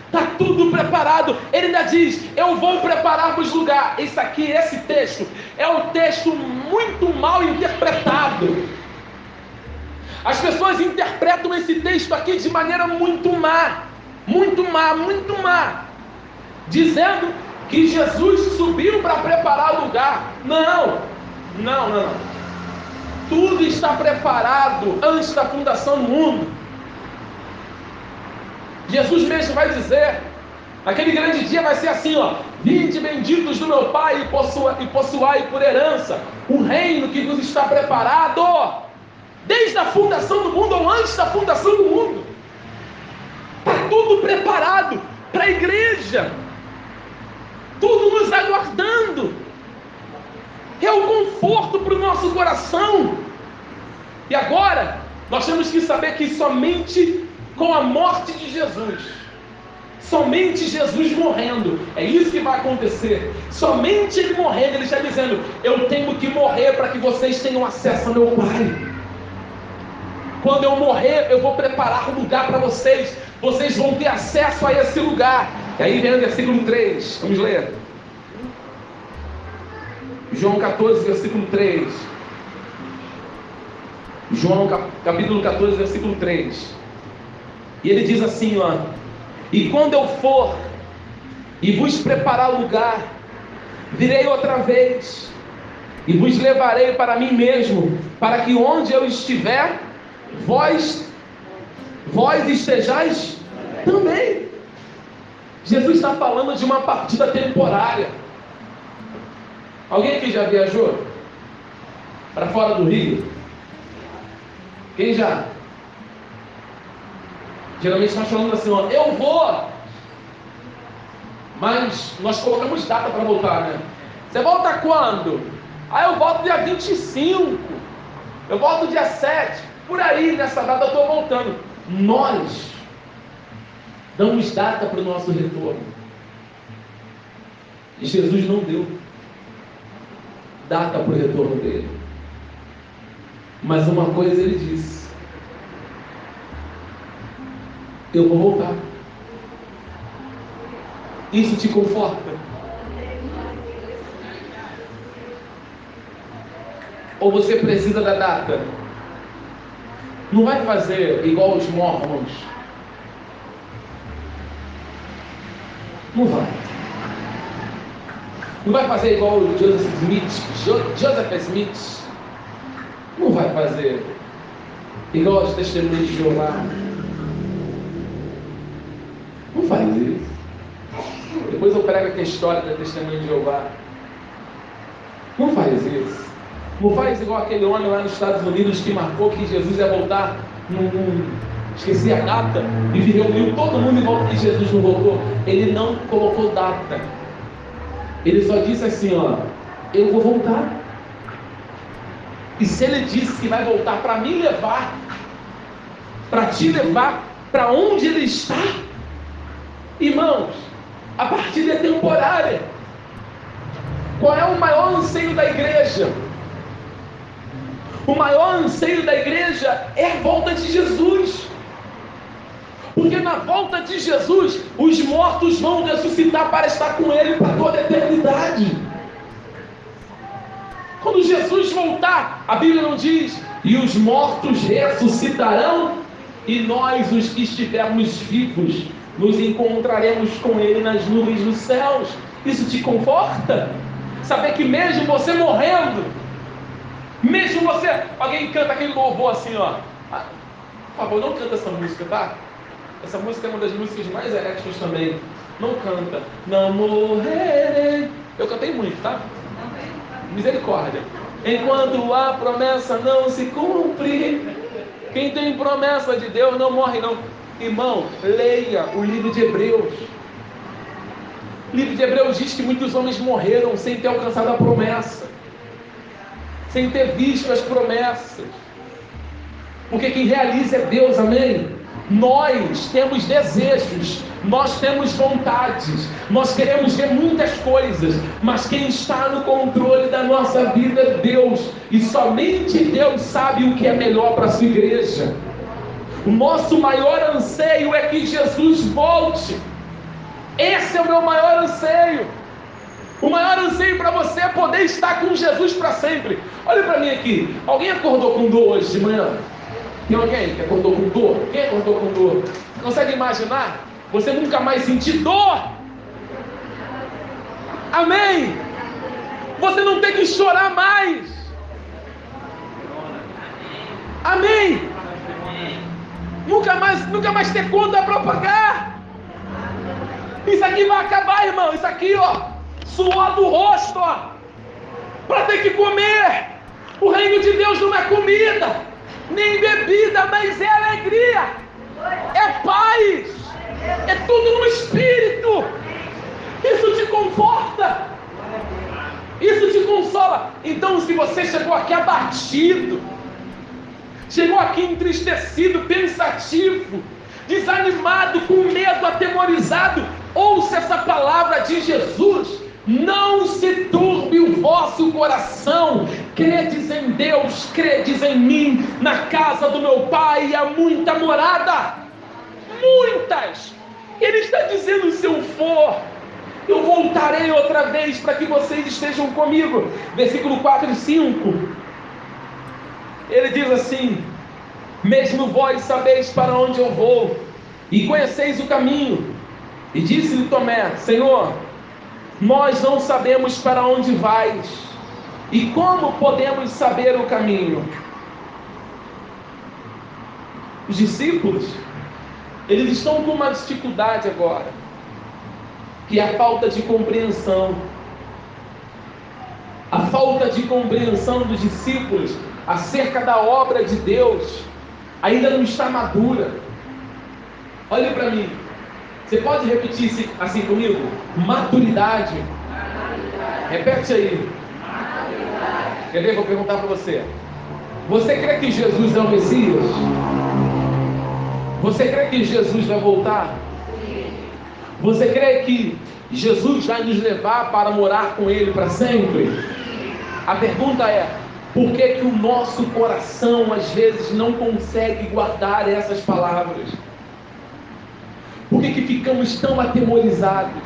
A: Está tudo preparado. Ele ainda diz: Eu vou preparar-vos lugar. Isso aqui, esse texto, é um texto muito mal interpretado. As pessoas interpretam esse texto aqui de maneira muito má muito má, muito má, dizendo que Jesus subiu para preparar o lugar. Não, não, não. Tudo está preparado antes da fundação do mundo. Jesus mesmo vai dizer, naquele grande dia vai ser assim, ó, vinde benditos do meu Pai e, e possuai por herança o reino que nos está preparado desde a fundação do mundo ou antes da fundação do mundo. Está tudo preparado para a igreja. Tudo nos aguardando. É o conforto para o nosso coração. E agora, nós temos que saber que somente com a morte de Jesus, somente Jesus morrendo, é isso que vai acontecer. Somente Ele morrendo, Ele está dizendo: Eu tenho que morrer para que vocês tenham acesso ao meu Pai. Quando eu morrer, eu vou preparar um lugar para vocês vocês vão ter acesso a esse lugar. E aí vem o versículo 3, vamos ler. João 14, versículo 3. João capítulo 14, versículo 3. E ele diz assim, ó: E quando eu for e vos preparar lugar, virei outra vez e vos levarei para mim mesmo, para que onde eu estiver, vós vós estejais também. Jesus está falando de uma partida temporária. Alguém aqui já viajou para fora do Rio? Quem já? Geralmente nós falamos assim, ó, eu vou. Mas nós colocamos data para voltar, né? Você volta quando? Ah, eu volto dia 25. Eu volto dia 7. Por aí, nessa data eu estou voltando. Nós damos data para o nosso retorno. E Jesus não deu data para o retorno dele. Mas uma coisa ele disse: Eu vou voltar. Isso te conforta? Ou você precisa da data? Não vai fazer igual os mormons. Não vai. Não vai fazer igual o Joseph Smith. Joseph Smith. Não vai fazer igual os testemunhos de Jeová. Não faz isso. Depois eu prego aqui a história da testemunha de Jeová. Não faz isso. Não faz igual aquele homem lá nos Estados Unidos que marcou que Jesus ia voltar num, esqueci a data e reuniu todo mundo em volta Jesus não voltou. Ele não colocou data. Ele só disse assim, ó, eu vou voltar. E se ele disse que vai voltar para me levar, para te levar para onde ele está, irmãos, a partida é temporária. Qual é o maior anseio da igreja? O maior anseio da igreja é a volta de Jesus. Porque na volta de Jesus, os mortos vão ressuscitar para estar com Ele para toda a eternidade. Quando Jesus voltar, a Bíblia não diz, e os mortos ressuscitarão, e nós, os que estivermos vivos, nos encontraremos com Ele nas nuvens dos céus. Isso te conforta? Saber que mesmo você morrendo, mesmo você. Alguém canta aquele louvor assim, ó. Por favor, não canta essa música, tá? Essa música é uma das músicas mais heréticas também. Não canta. Não morrerei. Eu cantei muito, tá? Misericórdia. Enquanto a promessa não se cumpre, quem tem promessa de Deus não morre, não. Irmão, leia o livro de Hebreus. O livro de Hebreus diz que muitos homens morreram sem ter alcançado a promessa, sem ter visto as promessas. Porque quem realiza é Deus, amém? Nós temos desejos, nós temos vontades, nós queremos ver muitas coisas, mas quem está no controle da nossa vida é Deus, e somente Deus sabe o que é melhor para a sua igreja. O nosso maior anseio é que Jesus volte. Esse é o meu maior anseio. O maior anseio para você é poder estar com Jesus para sempre. Olha para mim aqui. Alguém acordou com dor hoje de manhã? Tem alguém que acordou com dor? Quem acordou com dor? Consegue imaginar? Você nunca mais sentir dor? Amém? Você não tem que chorar mais. Amém? Nunca mais, nunca mais ter conta para pagar. Isso aqui vai acabar, irmão. Isso aqui, ó, suor do rosto, ó, para ter que comer. O reino de Deus não é comida, nem bebida, mas é alegria, é paz, é tudo no espírito. Isso te conforta, isso te consola. Então, se você chegou aqui abatido, chegou aqui entristecido, pensativo, desanimado, com medo, atemorizado, ouça essa palavra de Jesus. Não se turbe o vosso coração, credes em Deus, credes em mim, na casa do meu pai há muita morada, muitas. Ele está dizendo: se eu for, eu voltarei outra vez para que vocês estejam comigo. Versículo 4 e 5 ele diz assim: Mesmo vós sabeis para onde eu vou, e conheceis o caminho. E disse-lhe Tomé: Senhor, nós não sabemos para onde vais, e como podemos saber o caminho? Os discípulos, eles estão com uma dificuldade agora, que é a falta de compreensão. A falta de compreensão dos discípulos acerca da obra de Deus ainda não está madura. Olhe para mim. Você pode repetir assim comigo? Maturidade. Repete aí. Quer ver? Vou perguntar para você. Você crê que Jesus é o Messias? Você crê que Jesus vai voltar? Você crê que Jesus vai nos levar para morar com Ele para sempre? A pergunta é: por que, que o nosso coração às vezes não consegue guardar essas palavras? Que, que ficamos tão atemorizados?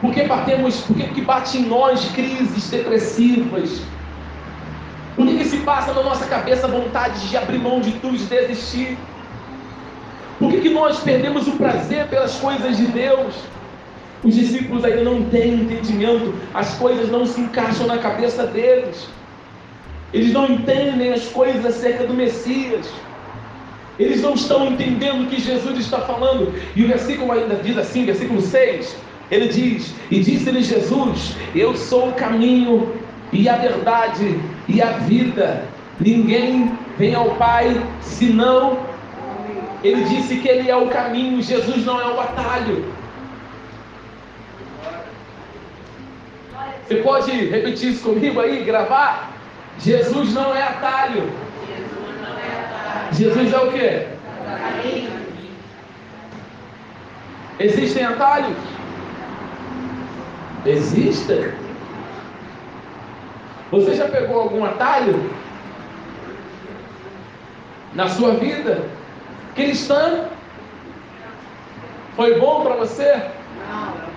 A: Por que, batemos, por que, que bate em nós crises depressivas? Por que, que se passa na nossa cabeça a vontade de abrir mão de tudo e desistir? Por que, que nós perdemos o prazer pelas coisas de Deus? Os discípulos ainda não têm entendimento, as coisas não se encaixam na cabeça deles. Eles não entendem as coisas acerca do Messias. Eles não estão entendendo o que Jesus está falando. E o versículo ainda diz assim, versículo 6, ele diz: E disse-lhe Jesus: Eu sou o caminho e a verdade e a vida. Ninguém vem ao Pai senão ele disse que ele é o caminho, Jesus não é o atalho. Você pode repetir isso comigo aí, gravar? Jesus não é atalho. Jesus é o quê? Existem atalhos? Existem. Você já pegou algum atalho na sua vida? Cristã? Foi bom para você? Não.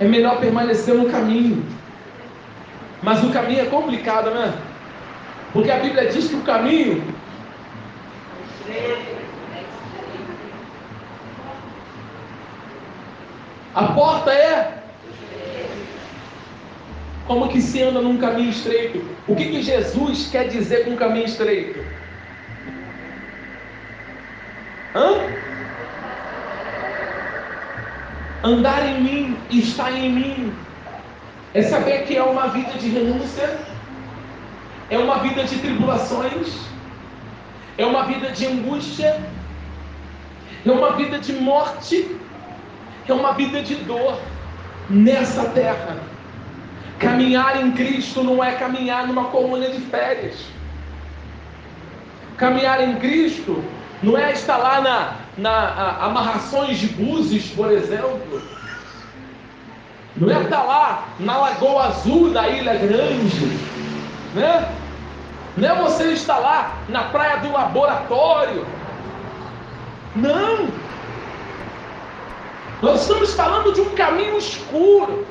A: É melhor permanecer no caminho. Mas o caminho é complicado, né? Porque a Bíblia diz que o caminho A porta é como que se anda num caminho estreito. O que, que Jesus quer dizer com caminho estreito? Hã? Andar em mim estar em mim é saber que é uma vida de renúncia, é uma vida de tribulações, é uma vida de angústia, é uma vida de morte, é uma vida de dor nessa terra. Caminhar em Cristo não é caminhar numa colônia de férias. Caminhar em Cristo não é estar lá na, na a, amarrações de búzios, por exemplo. Não é estar lá na Lagoa Azul da Ilha Grande. Né? Não é você estar lá na praia do laboratório. Não. Nós estamos falando de um caminho escuro.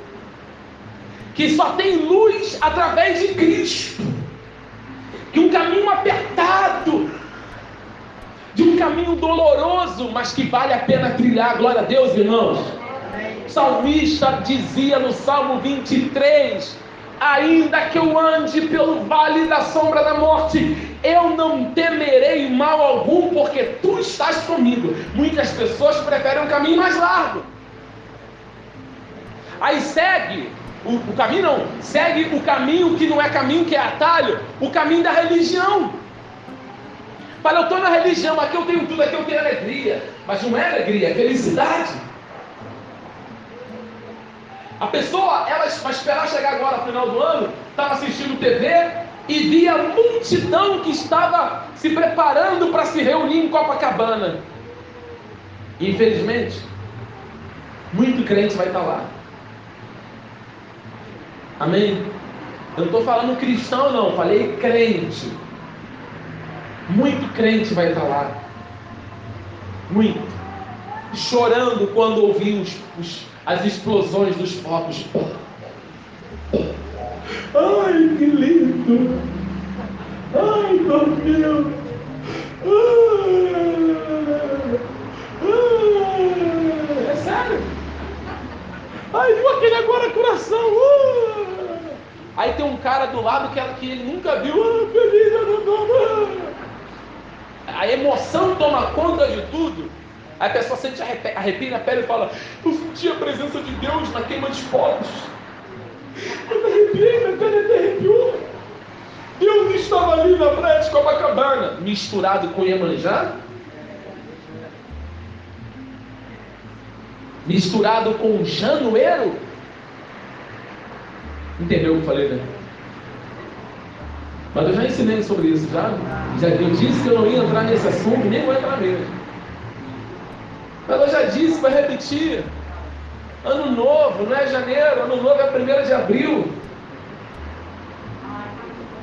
A: Que só tem luz através de Cristo. Que um caminho apertado de um caminho doloroso, mas que vale a pena trilhar. Glória a Deus, irmãos. O salmista dizia no Salmo 23: Ainda que eu ande pelo vale da sombra da morte, eu não temerei mal algum, porque tu estás comigo. Muitas pessoas preferem um caminho mais largo. Aí segue o, o, caminho não, segue o caminho que não é caminho, que é atalho, o caminho da religião. Fala, eu estou na religião, aqui eu tenho tudo, aqui eu tenho alegria. Mas não é alegria, é felicidade. A pessoa, ela vai esperar chegar agora no final do ano, estava assistindo TV e via a multidão que estava se preparando para se reunir em Copacabana. Infelizmente, muito crente vai estar lá. Amém? Eu não estou falando cristão, não, falei crente. Muito crente vai estar lá. Muito. Chorando quando ouvir os, os, as explosões dos fogos. Ai, que lindo! Ai, meu é sério? Ai, viu aquele agora coração? Aí tem um cara do lado que, que ele nunca viu. Ah, feliz, não tô a emoção toma conta de tudo, a pessoa sente arrepia na pele e fala: Eu senti a presença de Deus na queima de fogos. Eu arrepiei, minha pele até arrepiou. Deus estava ali na praia de Copacabana, misturado com Iemanjá. misturado com janueiro. Entendeu o que eu falei, né? Mas eu já ensinei sobre isso, já. Já eu disse que eu não ia entrar nesse assunto, nem vou entrar mesmo. Eu já disse, vou repetir. Ano novo, não é janeiro, ano novo é 1 de abril.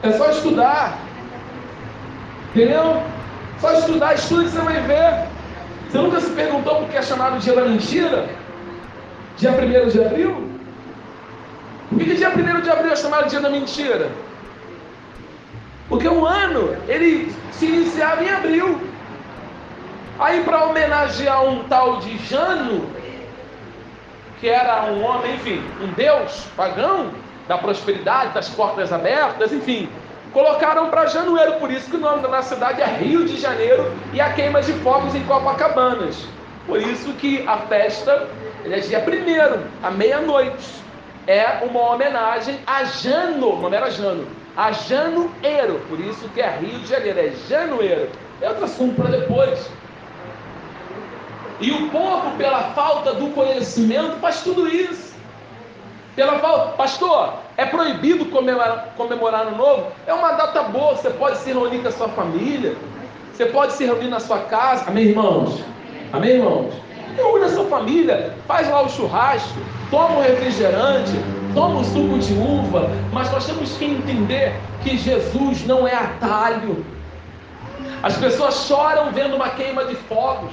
A: É só estudar. Entendeu? Só estudar, estuda que você vai ver. Você nunca se perguntou por que é chamado dia da mentira? Dia 1 de abril? Por que dia 1 de abril é chamado dia da mentira? Porque o ano, ele se iniciava em abril. Aí para homenagear um tal de Jano, que era um homem, enfim, um deus pagão da prosperidade, das portas abertas, enfim, colocaram para janeiro, por isso que o nome da cidade é Rio de Janeiro e a queima de fogos em Copacabanas. Por isso que a festa é dia primeiro, à meia-noite. É uma homenagem a Jano, o nome era Jano, a Janueiro, por isso que é Rio de Janeiro, é Janueiro. É outro assunto para depois. E o povo, pela falta do conhecimento, faz tudo isso. Pela falta, pastor, é proibido comemorar, comemorar novo? É uma data boa, você pode se reunir com a sua família, você pode se reunir na sua casa. Amém, irmãos? Amém, irmãos? Reúne a sua família, faz lá o churrasco, toma o refrigerante, toma o suco de uva, mas nós temos que entender que Jesus não é atalho. As pessoas choram vendo uma queima de fogos.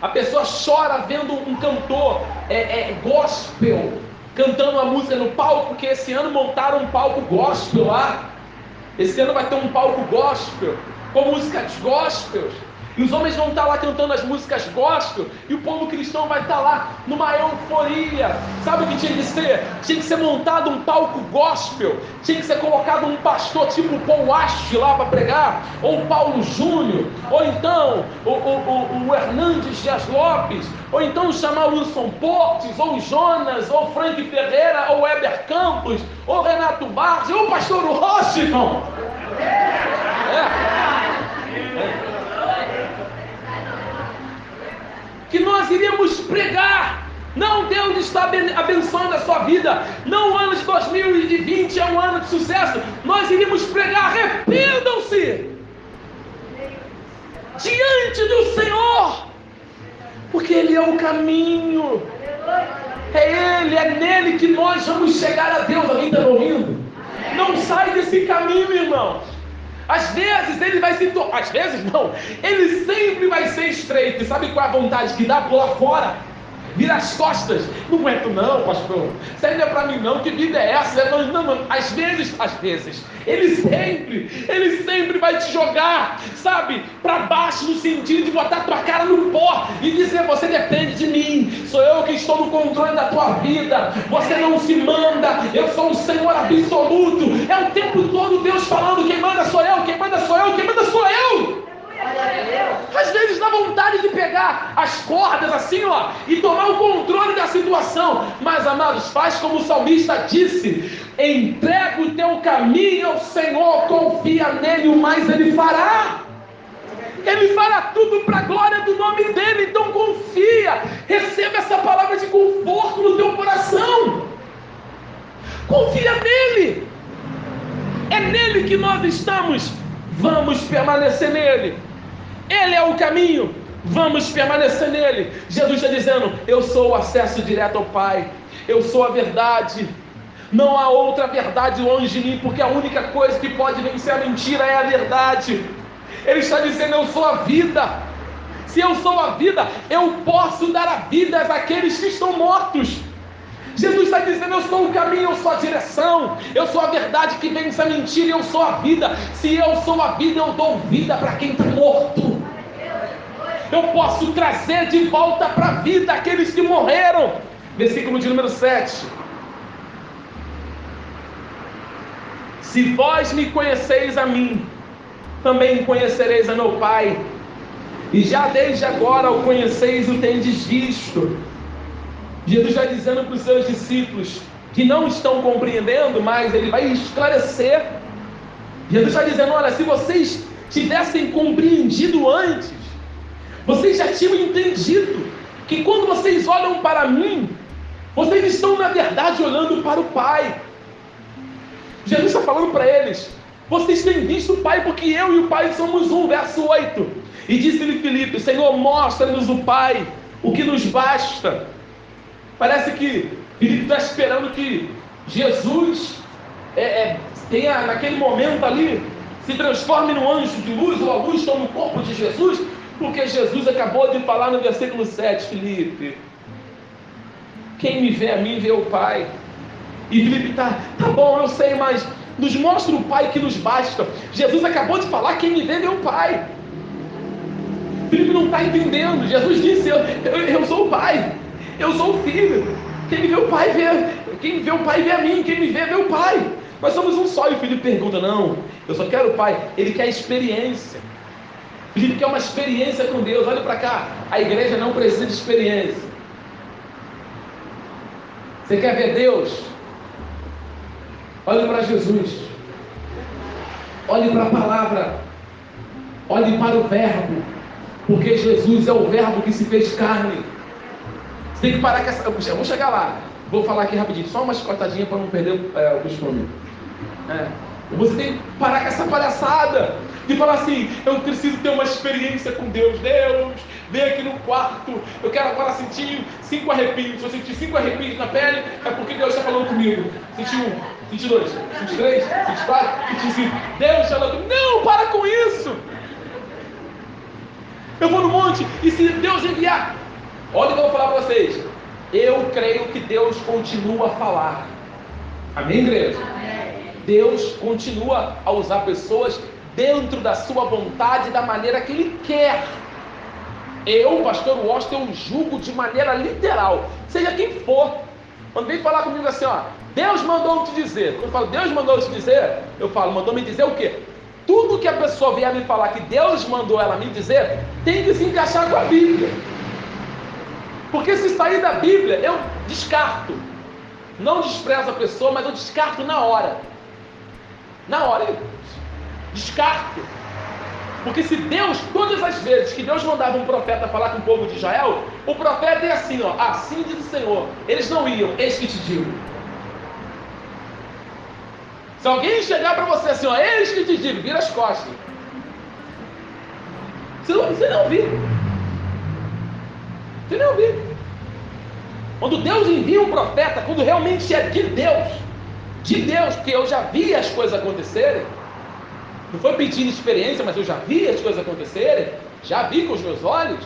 A: A pessoa chora vendo um cantor é, é, gospel cantando uma música no palco, porque esse ano montaram um palco gospel lá. Esse ano vai ter um palco gospel, com músicas gospels. E os homens vão estar lá cantando as músicas gospel, e o povo cristão vai estar lá numa euforia. Sabe o que tinha que ser? Tinha que ser montado um palco gospel, tinha que ser colocado um pastor tipo Paul Ash lá para pregar, ou Paulo Júnior, ou então o, o, o, o Hernandes Dias Lopes, ou então chamar o Wilson Portes, ou Jonas, ou Frank Ferreira, ou Weber Campos, ou Renato Barros, ou o pastor Washington. É. que nós iríamos pregar. Não, Deus está abençoando a sua vida. Não, o ano de 2020 é um ano de sucesso. Nós iríamos pregar. Arrependam-se diante do Senhor, porque Ele é o caminho. É Ele, é nele que nós vamos chegar a Deus. Alguém está ouvindo? Não sai desse caminho, irmãos. Às vezes ele vai se tornar, às vezes não, ele sempre vai ser estreito. E sabe qual é a vontade que dá? Pular fora vira as costas. Não aguento não, pastor. Isso aí não é para mim não. Que vida é essa? Não, não. Às vezes, às vezes, ele sempre, ele sempre vai te jogar, sabe, para baixo no sentido de botar tua cara no pó e dizer: você depende de mim. Sou eu que estou no controle da tua vida. Você não se manda. Eu sou o Senhor absoluto. É o tempo todo Deus falando: quem manda sou eu, quem manda sou eu, quem manda sou eu. Às vezes dá vontade de pegar as cordas assim, ó, e tomar o controle da situação. Mas, amados, faz como o salmista disse: entrega o teu caminho ao Senhor, confia nele, o mais ele fará. Ele fará tudo para a glória do nome dele. Então confia, receba essa palavra de conforto no teu coração. Confia nele. É nele que nós estamos. Vamos permanecer nele. Ele é o caminho, vamos permanecer nele. Jesus está dizendo: Eu sou o acesso direto ao Pai, eu sou a verdade. Não há outra verdade longe de mim, porque a única coisa que pode vencer a mentira é a verdade. Ele está dizendo: Eu sou a vida. Se eu sou a vida, eu posso dar a vida àqueles que estão mortos. Jesus está dizendo: Eu sou o caminho, eu sou a direção, eu sou a verdade que vence a mentira, eu sou a vida. Se eu sou a vida, eu dou vida para quem está morto eu posso trazer de volta para a vida aqueles que morreram. Versículo de número 7. Se vós me conheceis a mim, também conhecereis a meu Pai. E já desde agora o conheceis, o tendes visto. Jesus está dizendo para os seus discípulos que não estão compreendendo, mas ele vai esclarecer. Jesus está dizendo: olha, se vocês tivessem compreendido antes, vocês já tinham entendido que quando vocês olham para mim, vocês estão na verdade olhando para o Pai. Jesus está falando para eles: vocês têm visto o Pai, porque eu e o Pai somos um. Verso 8. E disse-lhe Filipe: Senhor, mostra-nos o Pai, o que nos basta. Parece que Filipe está esperando que Jesus é, é, tenha, naquele momento ali, se transforme num anjo de luz, ou a luz tome o corpo de Jesus, porque Jesus acabou de falar no versículo 7, Filipe. Quem me vê a mim, vê o Pai. E Filipe está, tá bom, eu sei, mas nos mostra o Pai que nos basta. Jesus acabou de falar: quem me vê, vê o Pai. Filipe não está entendendo. Jesus disse: eu, eu, eu, sou o Pai, eu sou o Filho. Quem me vê o Pai, vê. Quem vê o Pai, vê a mim. Quem me vê, vê o Pai. Nós somos um só. E o Filipe pergunta: não, eu só quero o Pai. Ele quer experiência. Filipe quer uma experiência com Deus. Olha para cá. A igreja não precisa de experiência. Você quer ver Deus? Olhe para Jesus. Olhe para a palavra. Olhe para o Verbo. Porque Jesus é o Verbo que se fez carne. Você tem que parar com essa. Eu vou chegar lá. Vou falar aqui rapidinho. Só uma escotadinha para não perder é, o costume. É. Você tem que parar com essa palhaçada e falar assim: eu preciso ter uma experiência com Deus. Deus, vem aqui no quarto. Eu quero agora sentir cinco arrepios. Se eu sentir cinco arrepios na pele, é porque Deus está falando comigo. Senti um, senti dois, senti três, senti quatro, senti cinco. Deus está falando. Não, para com isso. Eu vou no monte e se Deus enviar, olha o que eu vou falar para vocês. Eu creio que Deus continua a falar. Amém, igreja? Deus continua a usar pessoas dentro da sua vontade, da maneira que Ele quer. Eu, pastor Washington, eu julgo de maneira literal, seja quem for. Quando vem falar comigo assim, ó, Deus mandou te dizer. Quando eu falo, Deus mandou te dizer, eu falo, mandou me dizer o quê? Tudo que a pessoa vier me falar que Deus mandou ela me dizer, tem que se encaixar com a Bíblia. Porque se sair da Bíblia, eu descarto. Não desprezo a pessoa, mas eu descarto na hora. Na hora, eu descarto. Porque se Deus, todas as vezes que Deus mandava um profeta falar com o povo de Israel, o profeta é assim, ó, assim diz o Senhor. Eles não iam, eis que te digo. Se alguém chegar para você assim, ó, eis que te digo, vira as costas. Você não, você não ouviu. Você não ouviu. Quando Deus envia um profeta, quando realmente é de Deus, de Deus, porque eu já vi as coisas acontecerem, não foi pedindo experiência, mas eu já vi as coisas acontecerem, já vi com os meus olhos.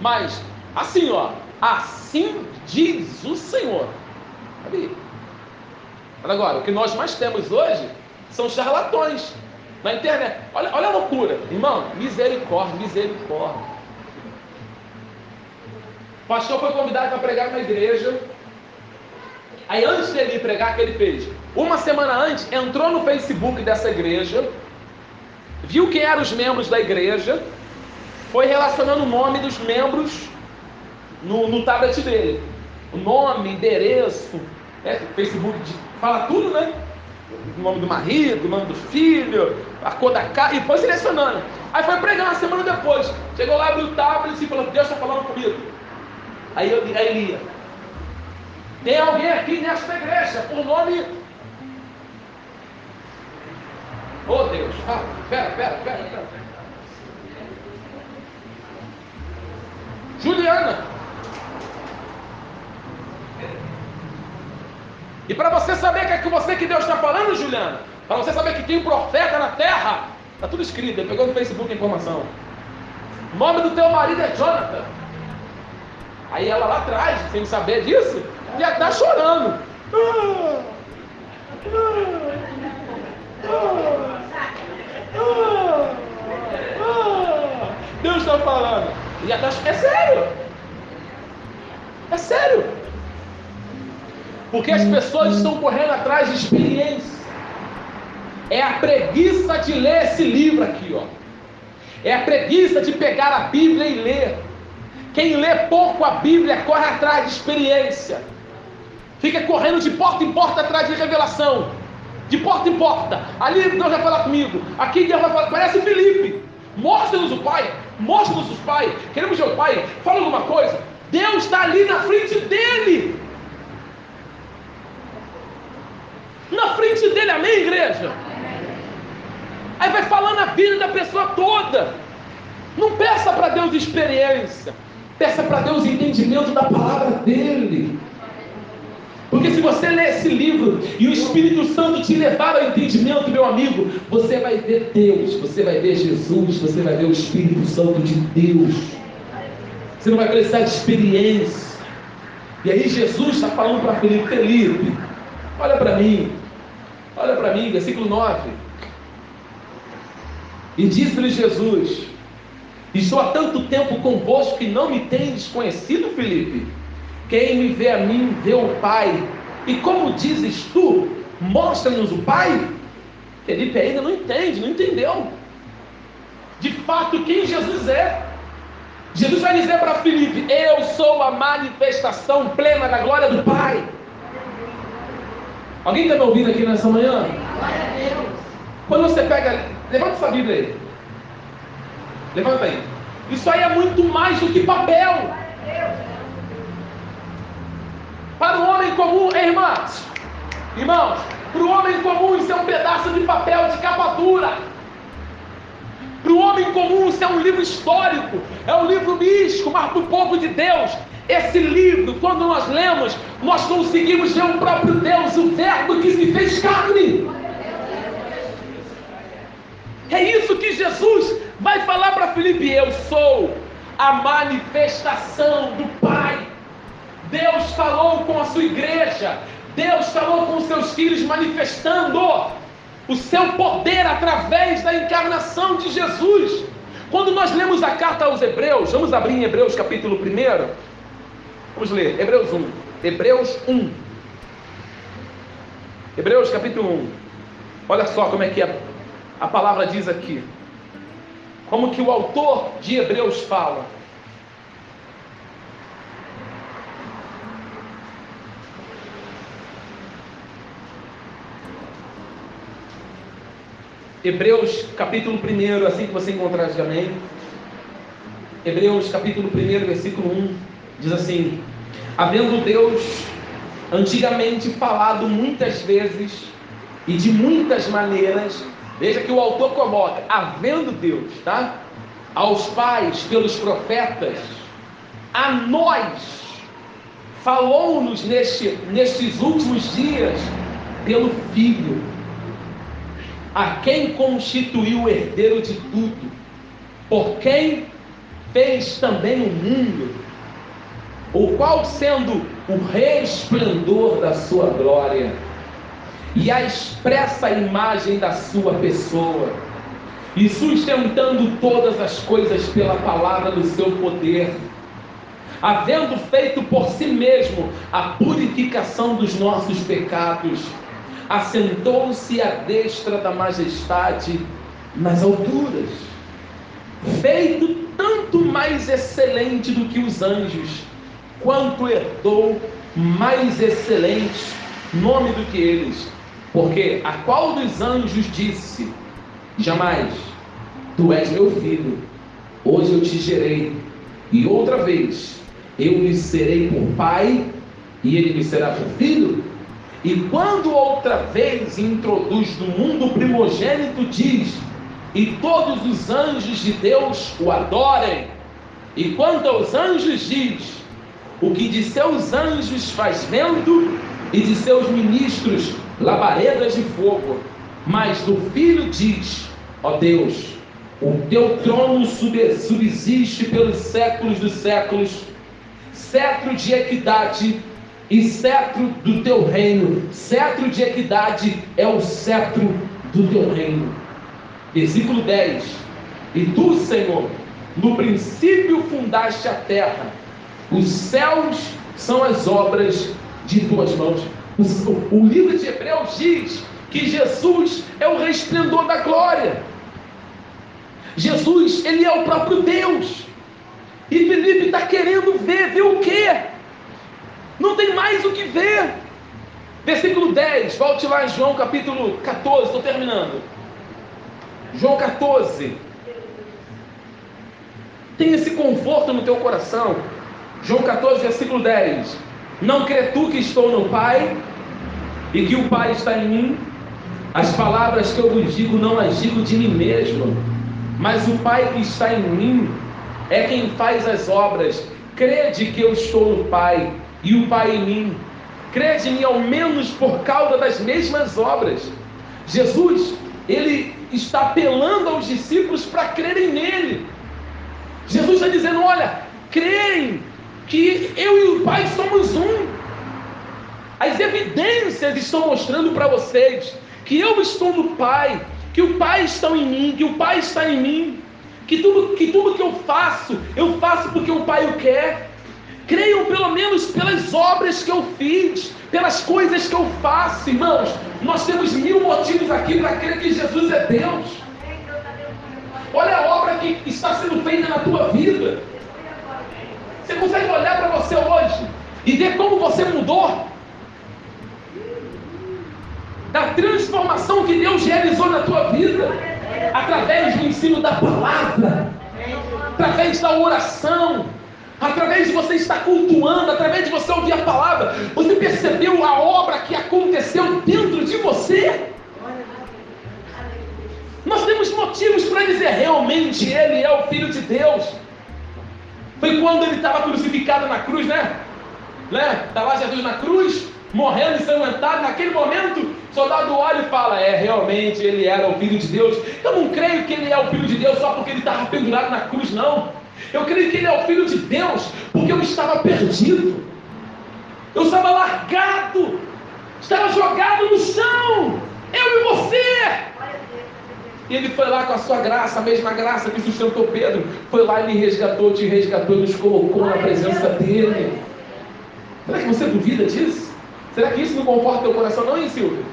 A: Mas, assim, ó, assim diz o Senhor. Sabe? Agora, o que nós mais temos hoje são charlatões na internet. Olha, olha a loucura, irmão, misericórdia, misericórdia. O pastor foi convidado para pregar na igreja. Aí antes dele pregar, o que ele fez? Uma semana antes, entrou no Facebook dessa igreja, viu quem eram os membros da igreja, foi relacionando o nome dos membros no, no tablet dele. O nome, endereço, né? Facebook fala tudo, né? O nome do marido, o nome do filho, a cor da casa, e foi selecionando. Aí foi pregar uma semana depois. Chegou lá, abriu o tablet e falou: Deus está falando comigo. Aí eu aí ele ia. Tem alguém aqui nesta igreja, por nome Oh Deus, ah, pera, pera, pera, pera. Juliana. E para você saber que é que você que Deus está falando, Juliana, para você saber que tem um profeta na terra, está tudo escrito, ele pegou no Facebook a informação. O nome do teu marido é Jonathan. Aí ela lá atrás, sem saber disso, já está chorando. Ah, ah, Deus está falando. E até, é sério. É sério. Porque as pessoas estão correndo atrás de experiência. É a preguiça de ler esse livro aqui, ó. É a preguiça de pegar a Bíblia e ler. Quem lê pouco a Bíblia corre atrás de experiência. Fica correndo de porta em porta atrás de revelação de porta em porta. Ali Deus vai falar comigo. Aqui Deus vai falar. Parece Felipe. Mostra-nos o Pai. Mostra-nos o Pai. Queremos ver o Pai. Fala alguma coisa. Deus está ali na frente dele. Na frente dele, amém, igreja? Aí vai falando a vida da pessoa toda. Não peça para Deus experiência, peça para Deus entendimento da palavra dele. Porque se você ler esse livro e o Espírito Santo te levar ao entendimento, meu amigo, você vai ver Deus, você vai ver Jesus, você vai ver o Espírito Santo de Deus. Você não vai precisar de experiência. E aí Jesus está falando para Felipe, Felipe, olha para mim, olha para mim, versículo 9. E disse-lhe Jesus: Estou há tanto tempo convosco que não me tendes conhecido, Felipe. Quem me vê a mim, vê o Pai. E como dizes tu, mostra-nos o Pai? Felipe ainda não entende, não entendeu. De fato, quem Jesus é. Jesus vai dizer para Felipe: Eu sou a manifestação plena da glória do Pai. Alguém está me ouvindo aqui nessa manhã? Quando você pega, levanta sua Bíblia aí. Levanta aí. Isso aí é muito mais do que papel. Para o homem comum, irmãos, irmãos, para o homem comum isso é um pedaço de papel de capa dura. Para o homem comum isso é um livro histórico, é um livro místico, mas para o povo de Deus, esse livro, quando nós lemos, nós conseguimos ver o próprio Deus, o Verbo que se fez carne. É isso que Jesus vai falar para Filipe: Eu sou a manifestação do Pai. Deus falou com a sua igreja, Deus falou com os seus filhos, manifestando o seu poder através da encarnação de Jesus. Quando nós lemos a carta aos Hebreus, vamos abrir em Hebreus capítulo 1. Vamos ler, Hebreus 1. Hebreus 1. Hebreus capítulo 1. Olha só como é que a, a palavra diz aqui. Como que o autor de Hebreus fala. Hebreus capítulo 1, assim que você encontrar de amém. Hebreus capítulo 1, versículo 1, diz assim: Havendo Deus antigamente falado muitas vezes e de muitas maneiras, veja que o autor coloca, havendo Deus, tá? Aos pais pelos profetas, a nós falou-nos neste, nestes últimos dias pelo Filho a quem constituiu o herdeiro de tudo, por quem fez também o mundo, o qual sendo o resplendor da sua glória? E a expressa imagem da sua pessoa, e sustentando todas as coisas pela palavra do seu poder, havendo feito por si mesmo a purificação dos nossos pecados, assentou-se à destra da majestade nas alturas, feito tanto mais excelente do que os anjos, quanto herdou mais excelente nome do que eles. Porque a qual dos anjos disse: Jamais, tu és meu filho, hoje eu te gerei, e outra vez eu lhe serei por pai, e ele me será por filho? E quando outra vez introduz no mundo primogênito, diz: E todos os anjos de Deus o adorem. E quanto aos anjos, diz: O que de seus anjos faz vento, e de seus ministros labaredas de fogo. Mas do filho diz: Ó Deus, o teu trono subsiste pelos séculos dos séculos, cetro de equidade e cetro do teu reino. Cetro de equidade é o cetro do teu reino. Versículo 10. E tu, Senhor, no princípio fundaste a terra, os céus são as obras de tuas mãos. O, livro de Hebreus diz que Jesus é o resplendor da glória. Jesus, ele é o próprio Deus. E Felipe está querendo ver, ver o quê? Não tem mais o que ver. Versículo 10, volte lá em João capítulo 14, estou terminando. João 14. Tem esse conforto no teu coração. João 14, versículo 10. Não crê tu que estou no Pai e que o Pai está em mim? As palavras que eu vos digo não as digo de mim mesmo, mas o Pai que está em mim é quem faz as obras. Crede que eu estou no Pai e o Pai em mim. Crede em mim ao menos por causa das mesmas obras. Jesus, ele está apelando aos discípulos para crerem nele. Jesus está dizendo: olha, creem que eu e o Pai somos um. As evidências estão mostrando para vocês que eu estou no Pai, que o Pai está em mim, que o Pai está em mim, que tudo que, tudo que eu faço, eu faço porque o Pai o quer. Creiam pelo menos pelas obras que eu fiz, pelas coisas que eu faço, irmãos. Nós temos mil motivos aqui para crer que Jesus é Deus. Olha a obra que está sendo feita na tua vida. Você consegue olhar para você hoje e ver como você mudou? Da transformação que Deus realizou na tua vida, através do ensino da palavra, através da oração, através de você estar cultuando, através de você ouvir a palavra, você percebeu a obra que aconteceu dentro de você? Nós temos motivos para dizer realmente Ele é o Filho de Deus. Foi quando ele estava crucificado na cruz, né? né? Está lá Jesus na cruz, morrendo ensanguentado. Naquele momento, o soldado olha e fala: É, realmente ele era o filho de Deus. Eu não creio que ele é o filho de Deus só porque ele estava pendurado na cruz, não. Eu creio que ele é o filho de Deus porque eu estava perdido. Eu estava largado, estava jogado no chão. Eu e você. E ele foi lá com a sua graça, a mesma graça que sustentou Pedro. Foi lá e me resgatou, te resgatou e nos colocou na presença dele. Será que você duvida disso? Será que isso não conforta teu coração, não, hein, Silvio?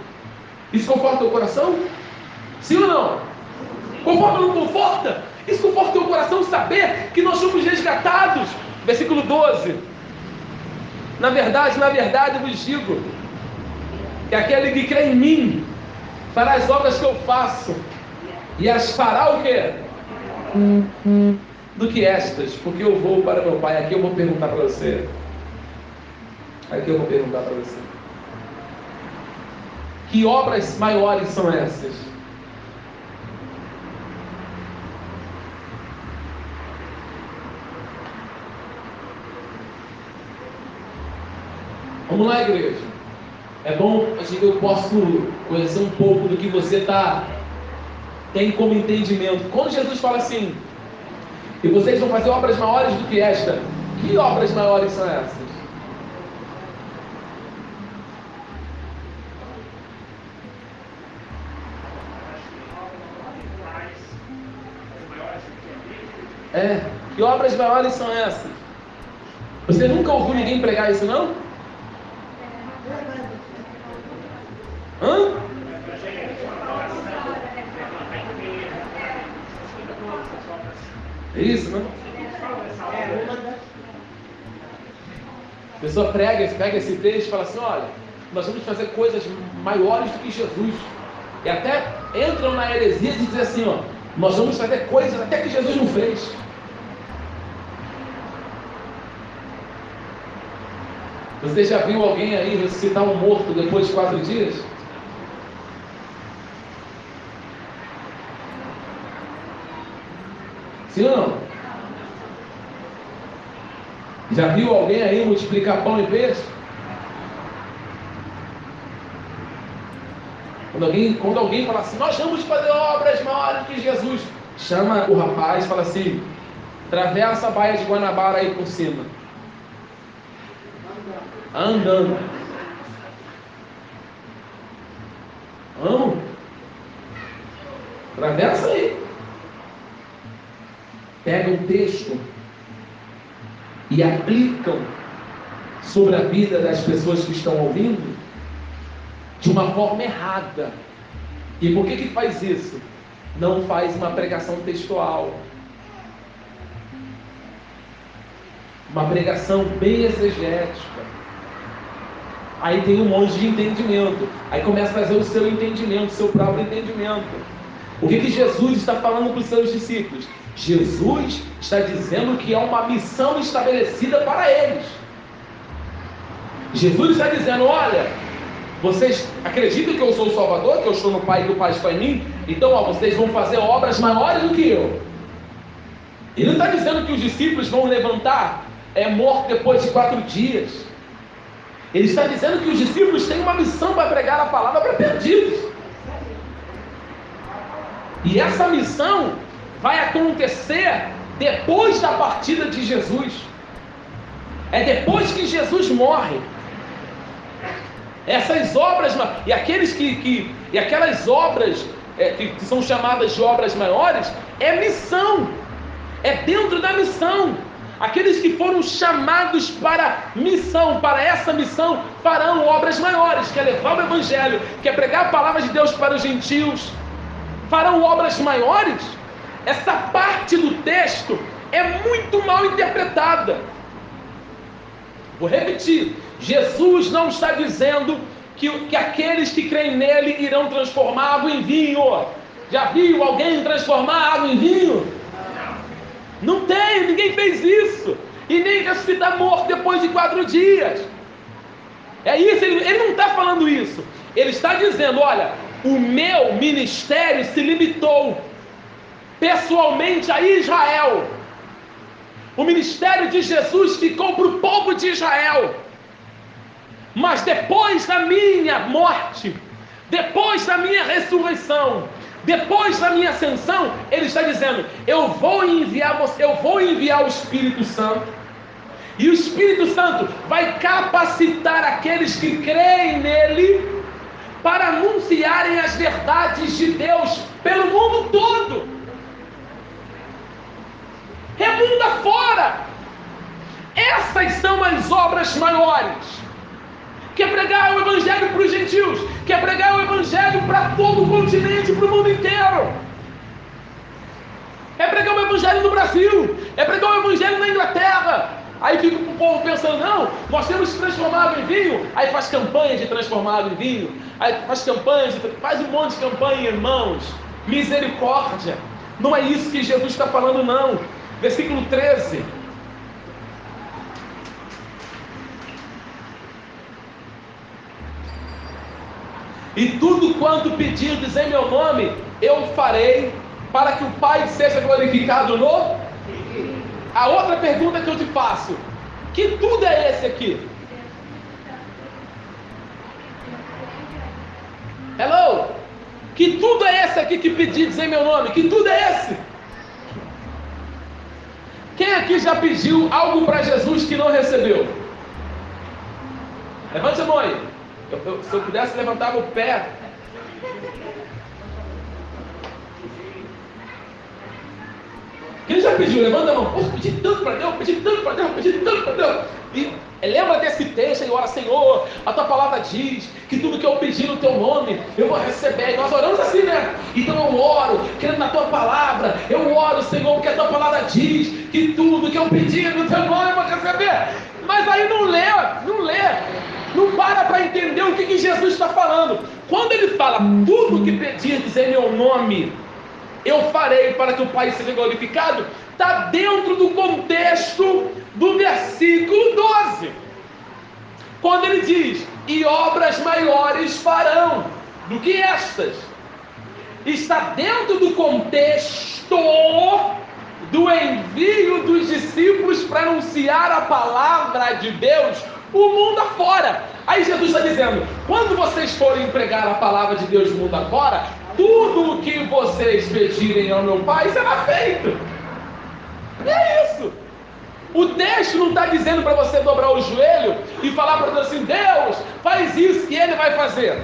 A: Isso conforta teu coração? Sim ou não? Conforta ou não conforta? Isso conforta teu coração saber que nós somos resgatados. Versículo 12. Na verdade, na verdade, vos digo que aquele que crê em mim fará as obras que eu faço e as fará o quê? Do que estas, porque eu vou para meu pai. Aqui eu vou perguntar para você. Aqui eu vou perguntar para você. Que obras maiores são essas? Vamos lá, igreja. É bom, que eu posso conhecer um pouco do que você está tem como entendimento. Quando Jesus fala assim, e vocês vão fazer obras maiores do que esta, que obras maiores são essas? É, que obras maiores são essas? Você nunca ouviu ninguém pregar isso, não? Hã? É isso, né? A pessoa prega, pega esse texto e fala assim: olha, nós vamos fazer coisas maiores do que Jesus. E até entram na heresia de dizer assim: ó, nós vamos fazer coisas até que Jesus não fez. Você já viu alguém aí ressuscitar um morto depois de quatro dias? Sim ou não? Já viu alguém aí multiplicar pão e peixe? Quando alguém, quando alguém fala assim, nós vamos fazer obras maiores que Jesus, chama o rapaz e fala assim, atravessa a baia de Guanabara aí por cima. Andando. Vamos. Atravessa aí pegam o texto e aplicam sobre a vida das pessoas que estão ouvindo de uma forma errada. E por que que faz isso? Não faz uma pregação textual. Uma pregação bem exegética. Aí tem um monte de entendimento. Aí começa a fazer o seu entendimento, o seu próprio entendimento. O que, que Jesus está falando para os seus discípulos? Jesus está dizendo que há uma missão estabelecida para eles. Jesus está dizendo: olha, vocês acreditam que eu sou o Salvador, que eu estou no Pai e que o Pai está em mim? Então, ó, vocês vão fazer obras maiores do que eu. Ele não está dizendo que os discípulos vão levantar é morto depois de quatro dias. Ele está dizendo que os discípulos têm uma missão para pregar a palavra para perdidos. E essa missão vai acontecer depois da partida de Jesus. É depois que Jesus morre. Essas obras, e aqueles que, que e aquelas obras é, que, que são chamadas de obras maiores, é missão, é dentro da missão. Aqueles que foram chamados para missão, para essa missão, farão obras maiores, que é levar o Evangelho, que é pregar a palavra de Deus para os gentios, farão obras maiores. Essa parte do texto é muito mal interpretada. Vou repetir: Jesus não está dizendo que, que aqueles que creem nele irão transformar água em vinho. Já viu alguém transformar água em vinho? Não tem, ninguém fez isso. E nem ressuscitar morto depois de quatro dias. É isso, ele, ele não está falando isso. Ele está dizendo: olha, o meu ministério se limitou pessoalmente a Israel. O ministério de Jesus ficou para o povo de Israel. Mas depois da minha morte, depois da minha ressurreição, depois da minha ascensão, ele está dizendo: eu vou enviar você, eu vou enviar o Espírito Santo. E o Espírito Santo vai capacitar aqueles que creem nele para anunciarem as verdades de Deus pelo mundo todo. Mundo afora. Essas são as obras maiores quer pregar o Evangelho para os gentios, quer pregar o Evangelho para todo o continente, para o mundo inteiro. É pregar o Evangelho no Brasil, é pregar o Evangelho na Inglaterra. Aí fica o povo pensando, não, nós temos que transformar em vinho. Aí faz campanha de transformar em vinho. Aí faz campanha, de, faz um monte de campanha, irmãos. Misericórdia. Não é isso que Jesus está falando, não. Versículo 13. E tudo quanto pedirdes em meu nome, eu farei, para que o Pai seja glorificado no. A outra pergunta que eu te faço: que tudo é esse aqui? Hello? Que tudo é esse aqui que pedides em meu nome? Que tudo é esse? Quem aqui já pediu algo para Jesus que não recebeu? Levante a mão aí. Eu, eu, se eu pudesse levantar o pé. Quem já pediu? Levanta a mão. Poxa, pedi tanto para Deus, pedi tanto para Deus, pedi tanto para Deus. E lembra desse texto e ora, Senhor, a tua palavra diz que tudo que eu pedi no teu nome, eu vou receber. E nós oramos assim, né? Então eu oro, crendo na tua palavra. Eu oro, Senhor, porque a tua palavra diz que tudo que eu pedi no teu nome eu vou receber. Mas aí não lê, não lê não para para entender o que, que Jesus está falando. Quando ele fala, tudo que pedirdes em meu nome, eu farei para que o Pai seja glorificado, está dentro do contexto do versículo 12. Quando ele diz, e obras maiores farão do que estas. Está dentro do contexto do envio dos discípulos para anunciar a palavra de Deus o mundo afora. Aí Jesus está dizendo: quando vocês forem pregar a palavra de Deus no mundo afora, tudo o que vocês pedirem ao meu Pai será feito. É isso. O texto não está dizendo para você dobrar o joelho e falar para Deus assim: Deus, faz isso que Ele vai fazer.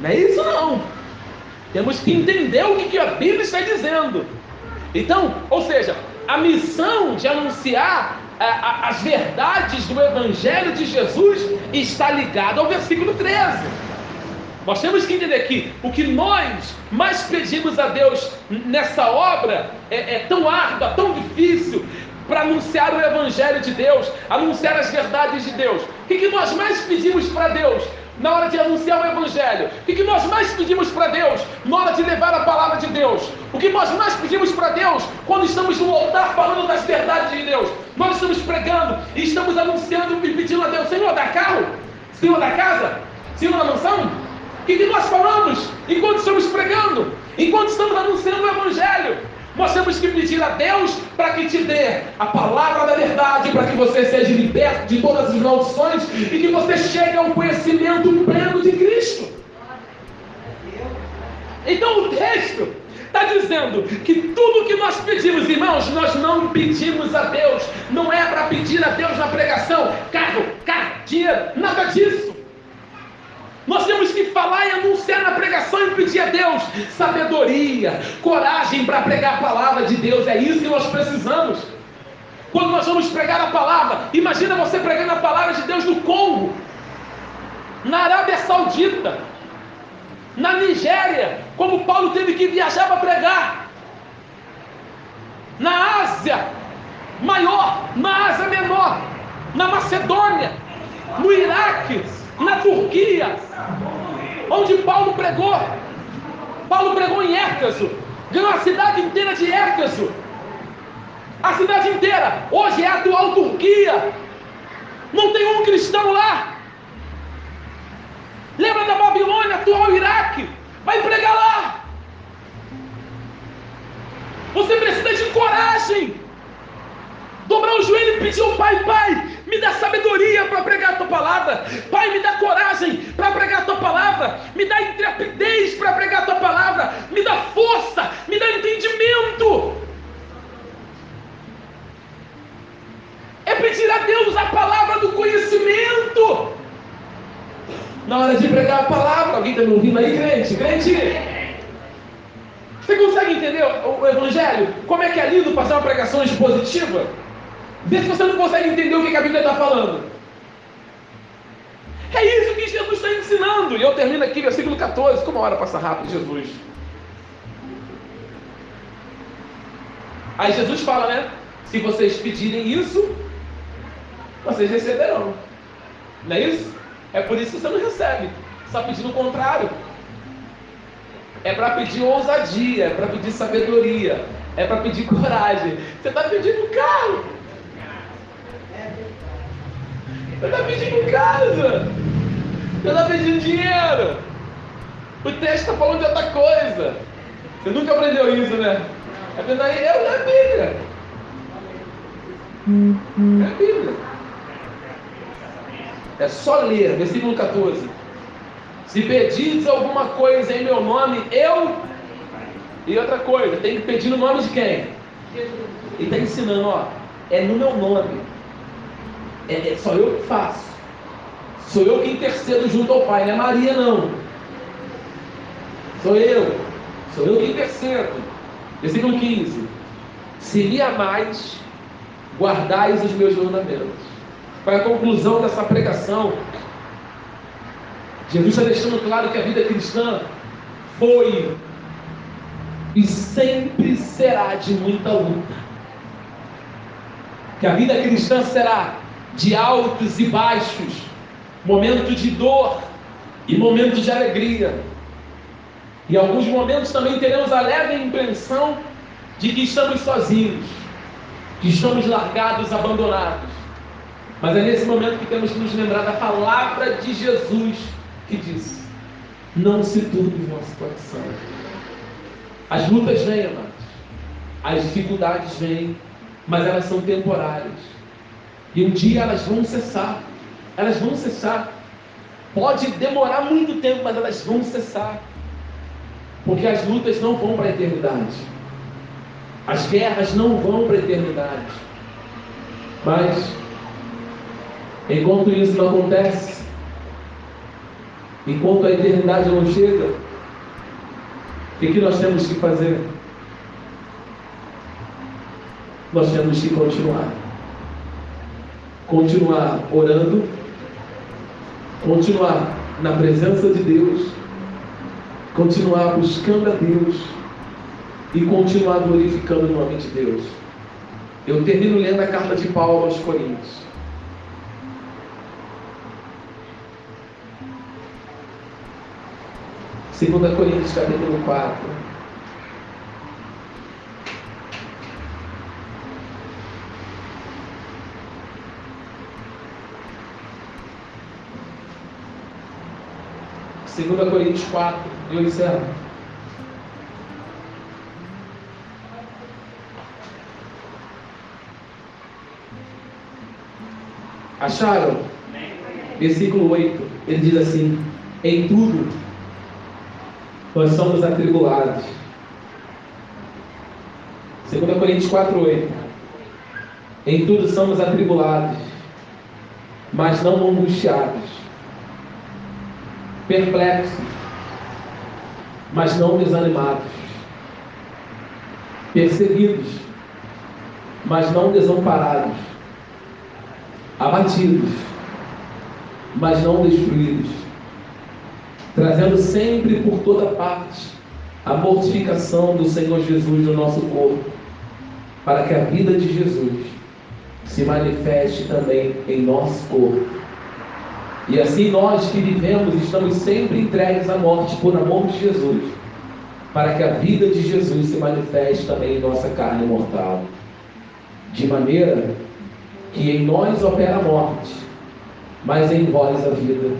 A: Não é isso não. Temos que entender o que a Bíblia está dizendo. Então, ou seja, a missão de anunciar as verdades do Evangelho de Jesus está ligada ao versículo 13. Nós temos que entender que o que nós mais pedimos a Deus nessa obra é, é tão árdua, tão difícil para anunciar o Evangelho de Deus, anunciar as verdades de Deus. O que, que nós mais pedimos para Deus? Na hora de anunciar o Evangelho? O que nós mais pedimos para Deus na hora de levar a palavra de Deus? O que nós mais pedimos para Deus quando estamos no altar falando das verdades de Deus? Nós estamos pregando e estamos anunciando e pedindo a Deus: Senhor, dá carro? Senhor, da casa? Senhor, da mansão? O que nós falamos enquanto estamos pregando? Enquanto estamos anunciando o Evangelho? Nós temos que pedir a Deus para que te dê a palavra da verdade, para que você seja liberto de todas as maldições e que você chegue ao conhecimento pleno de Cristo. Então o texto está dizendo que tudo que nós pedimos, irmãos, nós não pedimos a Deus, não é para pedir a Deus na pregação, carro, carro, dinheiro, nada disso. Nós temos que falar e anunciar na pregação e pedir a Deus sabedoria, coragem para pregar a palavra de Deus. É isso que nós precisamos. Quando nós vamos pregar a palavra, imagina você pregando a palavra de Deus no Congo, na Arábia Saudita, na Nigéria, como Paulo teve que viajar para pregar, na Ásia maior, na Ásia menor, na Macedônia, no Iraque, na Turquia, onde Paulo pregou. Paulo pregou em Éfeso, ganhou a cidade inteira de Éfeso. A cidade inteira, hoje é a atual Turquia. Não tem um cristão lá. Lembra da Babilônia, atual Iraque? Vai pregar lá. Você precisa de coragem. Dobrar o joelho e pedir ao Pai, Pai, me dá sabedoria para pregar a tua palavra. Pai, me dá coragem para pregar a tua palavra. Me dá intrepidez para pregar a tua palavra. Me dá força, me dá entendimento. É pedir a Deus a palavra do conhecimento. Na hora de pregar a palavra, alguém está me ouvindo aí, crente? Crente? Você consegue entender o Evangelho? Como é que é lindo fazer uma pregação expositiva? Vê se você não consegue entender o que a Bíblia está falando. É isso que Jesus está ensinando. E eu termino aqui, versículo 14. Como a hora passa rápido, Jesus. Aí Jesus fala, né? Se vocês pedirem isso, vocês receberão. Não é isso? É por isso que você não recebe. Está pedindo o contrário. É para pedir ousadia, é para pedir sabedoria, é para pedir coragem. Você está pedindo carro. Você está pedindo casa. Você está pedindo dinheiro. O texto está falando de outra coisa. Você nunca aprendeu isso, né? É verdade, é da Bíblia. É a Bíblia. É só ler, versículo 14. Se pedires alguma coisa em meu nome, eu. E outra coisa, tem que pedir no nome de quem? Ele está ensinando, ó. É no meu nome. É, é só eu que faço. Sou eu que intercedo junto ao Pai, não é Maria não. Sou eu. Sou eu que intercedo. Versículo 15. Se me amais, guardais os meus mandamentos. Qual é a conclusão dessa pregação? Jesus está deixando claro que a vida cristã foi e sempre será de muita luta. Que a vida cristã será de altos e baixos, momentos de dor e momentos de alegria. Em alguns momentos também teremos a leve impressão de que estamos sozinhos, que estamos largados, abandonados. Mas é nesse momento que temos que nos lembrar da palavra de Jesus que diz: Não se turbe o vosso coração. As lutas vêm, amados. As dificuldades vêm, mas elas são temporárias. E um dia elas vão cessar. Elas vão cessar. Pode demorar muito tempo, mas elas vão cessar. Porque as lutas não vão para a eternidade. As guerras não vão para a eternidade. Mas, enquanto isso não acontece, enquanto a eternidade não chega, o que, que nós temos que fazer? Nós temos que continuar continuar orando, continuar na presença de Deus, continuar buscando a Deus e continuar glorificando o nome de Deus. Eu termino lendo a carta de Paulo aos Coríntios. 2 Coríntios capítulo 4. Segunda Coríntios 4, eu encerro. Acharam? Versículo 8, ele diz assim: Em tudo nós somos atribulados. 2 Coríntios 4, 8. Em tudo somos atribulados, mas não angustiados, perplexos, mas não desanimados, perseguidos, mas não desamparados. Abatidos, mas não destruídos, trazendo sempre por toda parte a mortificação do Senhor Jesus no nosso corpo, para que a vida de Jesus se manifeste também em nosso corpo. E assim nós que vivemos estamos sempre entregues à morte por amor de Jesus, para que a vida de Jesus se manifeste também em nossa carne mortal. De maneira que em nós opera a morte, mas em vós a vida.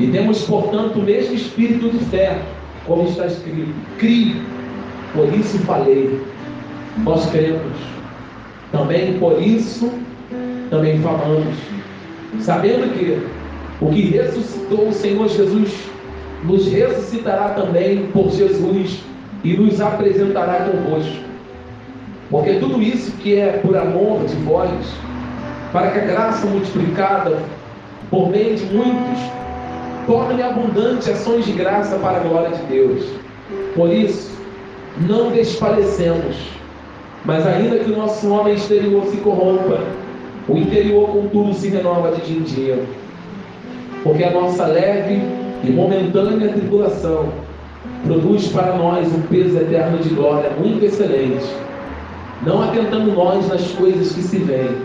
A: E temos, portanto, o mesmo espírito de fé, como está escrito: crie, por isso falei. Nós cremos. Também por isso também falamos, sabendo que o que ressuscitou o Senhor Jesus nos ressuscitará também por Jesus e nos apresentará convosco. Porque tudo isso que é por amor de vós, para que a graça multiplicada por meio de muitos torne abundante ações de graça para a glória de Deus. Por isso, não desfalecemos, mas ainda que o nosso homem exterior se corrompa, o interior, contudo, se renova de dia em dia. Porque a nossa leve e momentânea tribulação produz para nós um peso eterno de glória muito excelente não atentando nós nas coisas que se veem,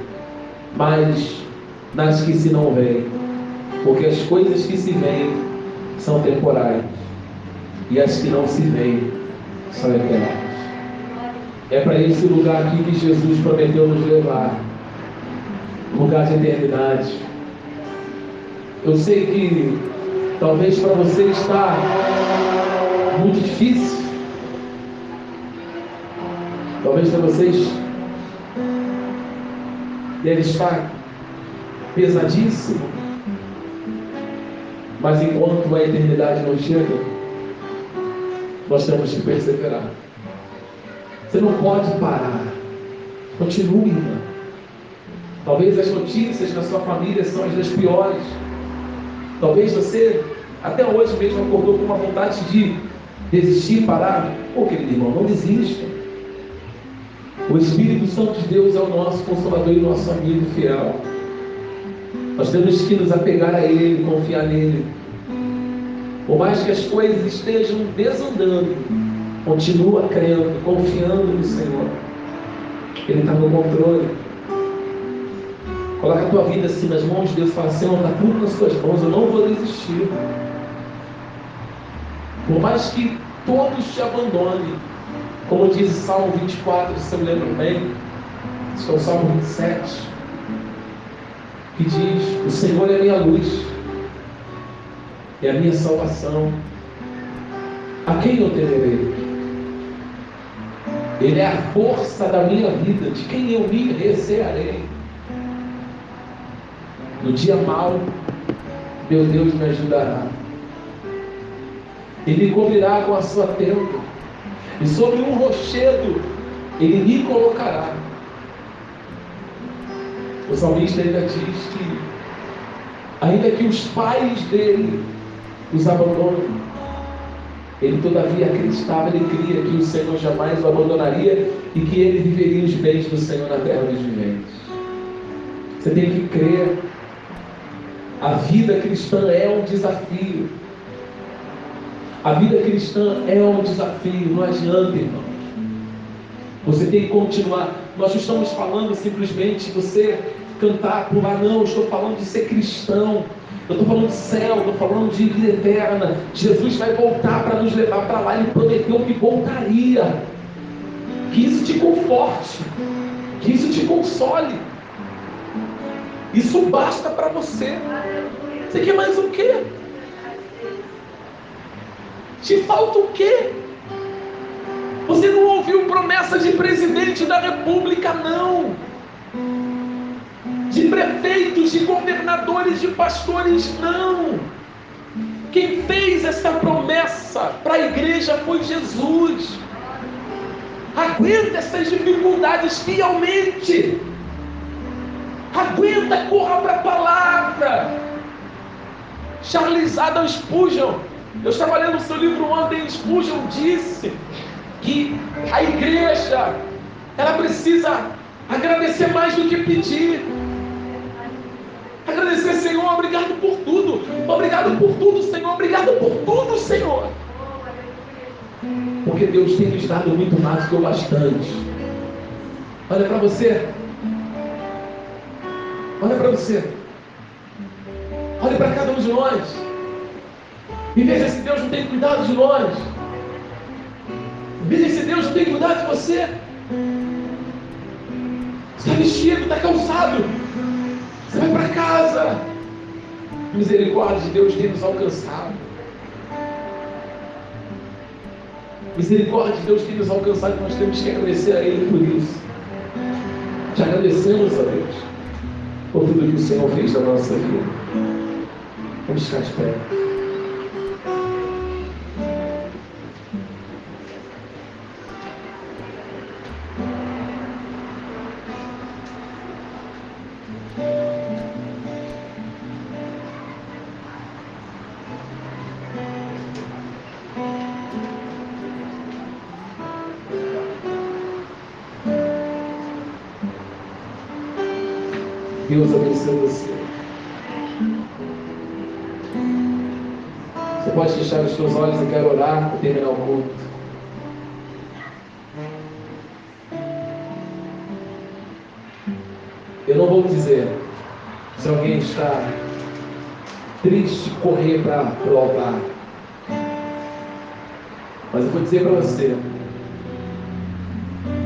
A: mas nas que se não veem. Porque as coisas que se veem são temporais, e as que não se veem são eternas. É para esse lugar aqui que Jesus prometeu nos levar lugar de eternidade. Eu sei que talvez para você está muito difícil Talvez para vocês deve estar pesadíssimo. Mas enquanto a eternidade não chega, nós temos que perseverar. Você não pode parar. Continue. Talvez as notícias na sua família são as das piores. Talvez você até hoje mesmo acordou com uma vontade de desistir, parar. Pô, querido irmão, não desista. O Espírito Santo de Deus é o nosso consolador e nosso amigo fiel. Nós temos que nos apegar a Ele, confiar nele. Por mais que as coisas estejam desandando, continua crendo, confiando no Senhor. Ele está no controle. Coloca a tua vida assim nas mãos de Deus e fala, Senhor, está tudo nas tuas mãos, eu não vou desistir. Por mais que todos te abandonem, como diz o Salmo 24, se eu me lembro bem, esse é o Salmo 27, que diz: O Senhor é a minha luz, é a minha salvação. A quem eu temerei? Ele é a força da minha vida, de quem eu me recearei. No dia mau, meu Deus me ajudará. Ele me cobrirá com a sua tenda e sobre um rochedo ele me colocará. O salmista ainda diz que, ainda que os pais dele os abandonem, ele todavia acreditava, ele cria que o Senhor jamais o abandonaria e que ele viveria os bens do Senhor na terra dos viventes. Você tem que crer. A vida cristã é um desafio. A vida cristã é um desafio, não adianta, irmãos. Você tem que continuar. Nós estamos falando simplesmente de você cantar, pular, não, eu estou falando de ser cristão. Eu estou falando de céu, estou falando de vida eterna. Jesus vai voltar para nos levar para lá. Ele prometeu que voltaria. Que isso te conforte. Que isso te console. Isso basta para você. Você quer mais o quê? Te falta o quê? Você não ouviu promessa de presidente da república, não. De prefeitos, de governadores, de pastores, não. Quem fez essa promessa para a igreja foi Jesus. Aguenta essas dificuldades fielmente. Aguenta, corra para a palavra. Charles Adam Spurgeon, eu estava lendo o seu livro ontem, Spurgeon disse que a igreja ela precisa agradecer mais do que pedir. Agradecer, Senhor, obrigado por tudo. Obrigado por tudo, Senhor. Obrigado por tudo, Senhor. Porque Deus tem nos dado muito mais do que o bastante. Olha para você. Olha para você. Olhe para cada um de nós. E veja se Deus não tem cuidado de nós. Veja se Deus não tem cuidado de você. Está vestido, está calçado. Você vai para casa. Misericórdia de Deus tem nos alcançado. Misericórdia de Deus tem nos alcançado nós temos que agradecer a Ele por isso. Te agradecemos a Deus por tudo que o Senhor fez na nossa vida. Vamos ficar de pé. Abençoe você. Você pode fechar os seus olhos, eu quero orar para terminar o culto. Eu não vou dizer se alguém está triste, correr para o altar. Mas eu vou dizer para você: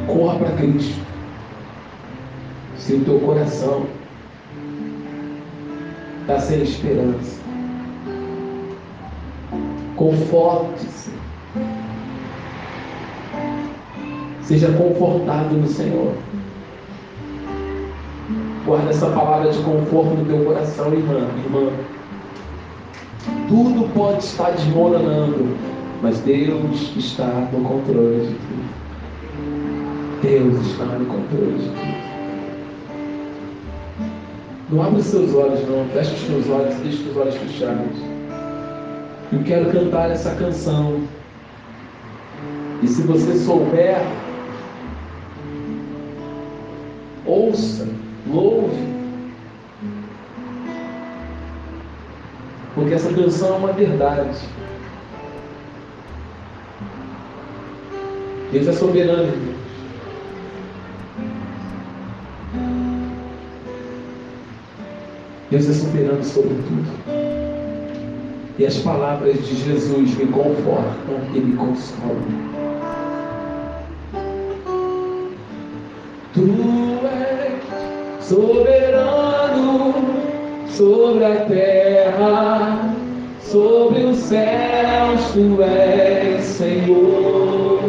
A: corra para Cristo. Se o teu coração está sem esperança. Conforte-se. Seja confortado no Senhor. Guarda essa palavra de conforto no teu coração, irmã, irmã. Tudo pode estar desmoronando, mas Deus está no controle de tudo. Deus está no controle de tudo. Não abre os seus olhos, não. Fecha os teus olhos, deixa os olhos fechados. Eu quero cantar essa canção. E se você souber, ouça, louve. Porque essa canção é uma verdade. Deus é soberano, Deus é soberano sobre tudo. E as palavras de Jesus me confortam e me consolam. Tu és soberano sobre a terra, sobre os céus, tu és Senhor.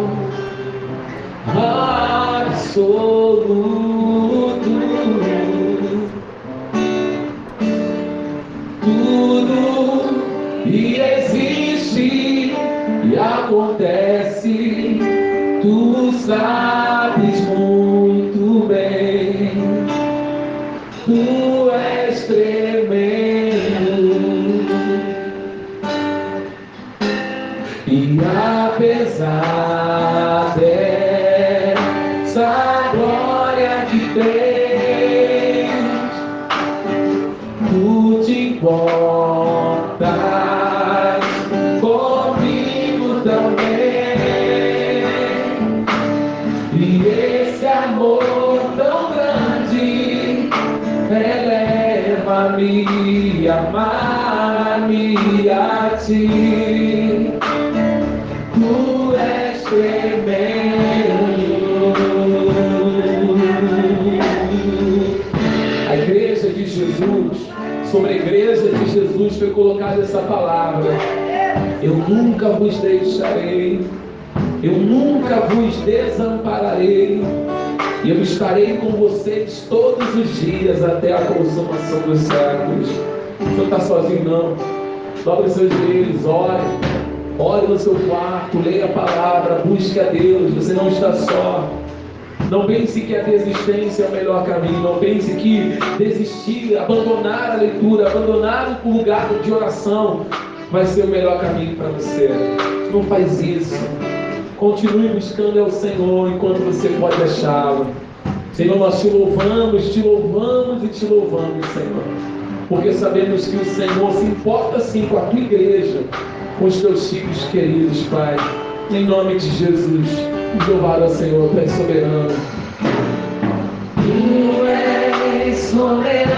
A: Absoluto. Ti. Tu és. A igreja de Jesus, sobre a igreja de Jesus foi colocada essa palavra. Eu nunca vos deixarei, eu nunca vos desampararei. E eu estarei com vocês todos os dias até a consumação dos séculos. Você não está sozinho, não. Dobre seus joelhos, ore. Ore no seu quarto, leia a palavra, busque a Deus. Você não está só. Não pense que a desistência é o melhor caminho. Não pense que desistir, abandonar a leitura, abandonar o lugar de oração vai ser o melhor caminho para você. Não faz isso. Continue buscando ao Senhor enquanto você pode achá-lo. Senhor, nós te louvamos, te louvamos e te louvamos, Senhor. Porque sabemos que o Senhor se importa sim com a tua igreja, com os teus filhos queridos, Pai. Em nome de Jesus, louvado ao Senhor, Tu soberano.
B: Tu és soberano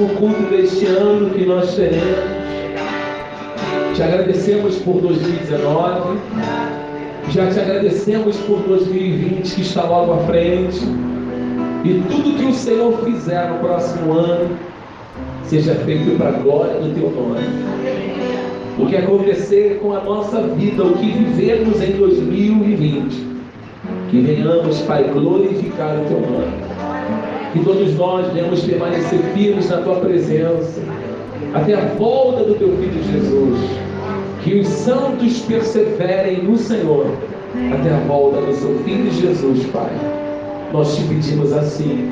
A: último culto deste ano que nós teremos. Te agradecemos por 2019. Já te agradecemos por 2020 que está logo à frente. E tudo que o Senhor fizer no próximo ano, seja feito para a glória do teu nome. O que acontecer com a nossa vida, o que vivemos em 2020, que venhamos, Pai, glorificar o teu nome. Que todos nós venhamos permanecer firmes na tua presença, até a volta do teu filho Jesus. Que os santos perseverem no Senhor, até a volta do seu filho Jesus, Pai. Nós te pedimos assim,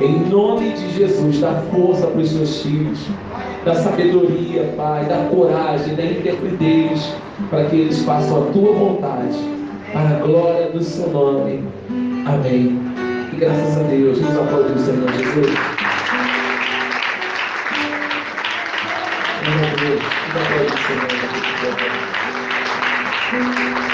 A: em nome de Jesus, dá força para os seus filhos, da sabedoria, Pai, da coragem, da intrepidez, para que eles façam a tua vontade, para a glória do seu nome. Amém. Graças a Deus, nos aplaude o Senhor Jesus. Deus, nos aplaude o Senhor Jesus.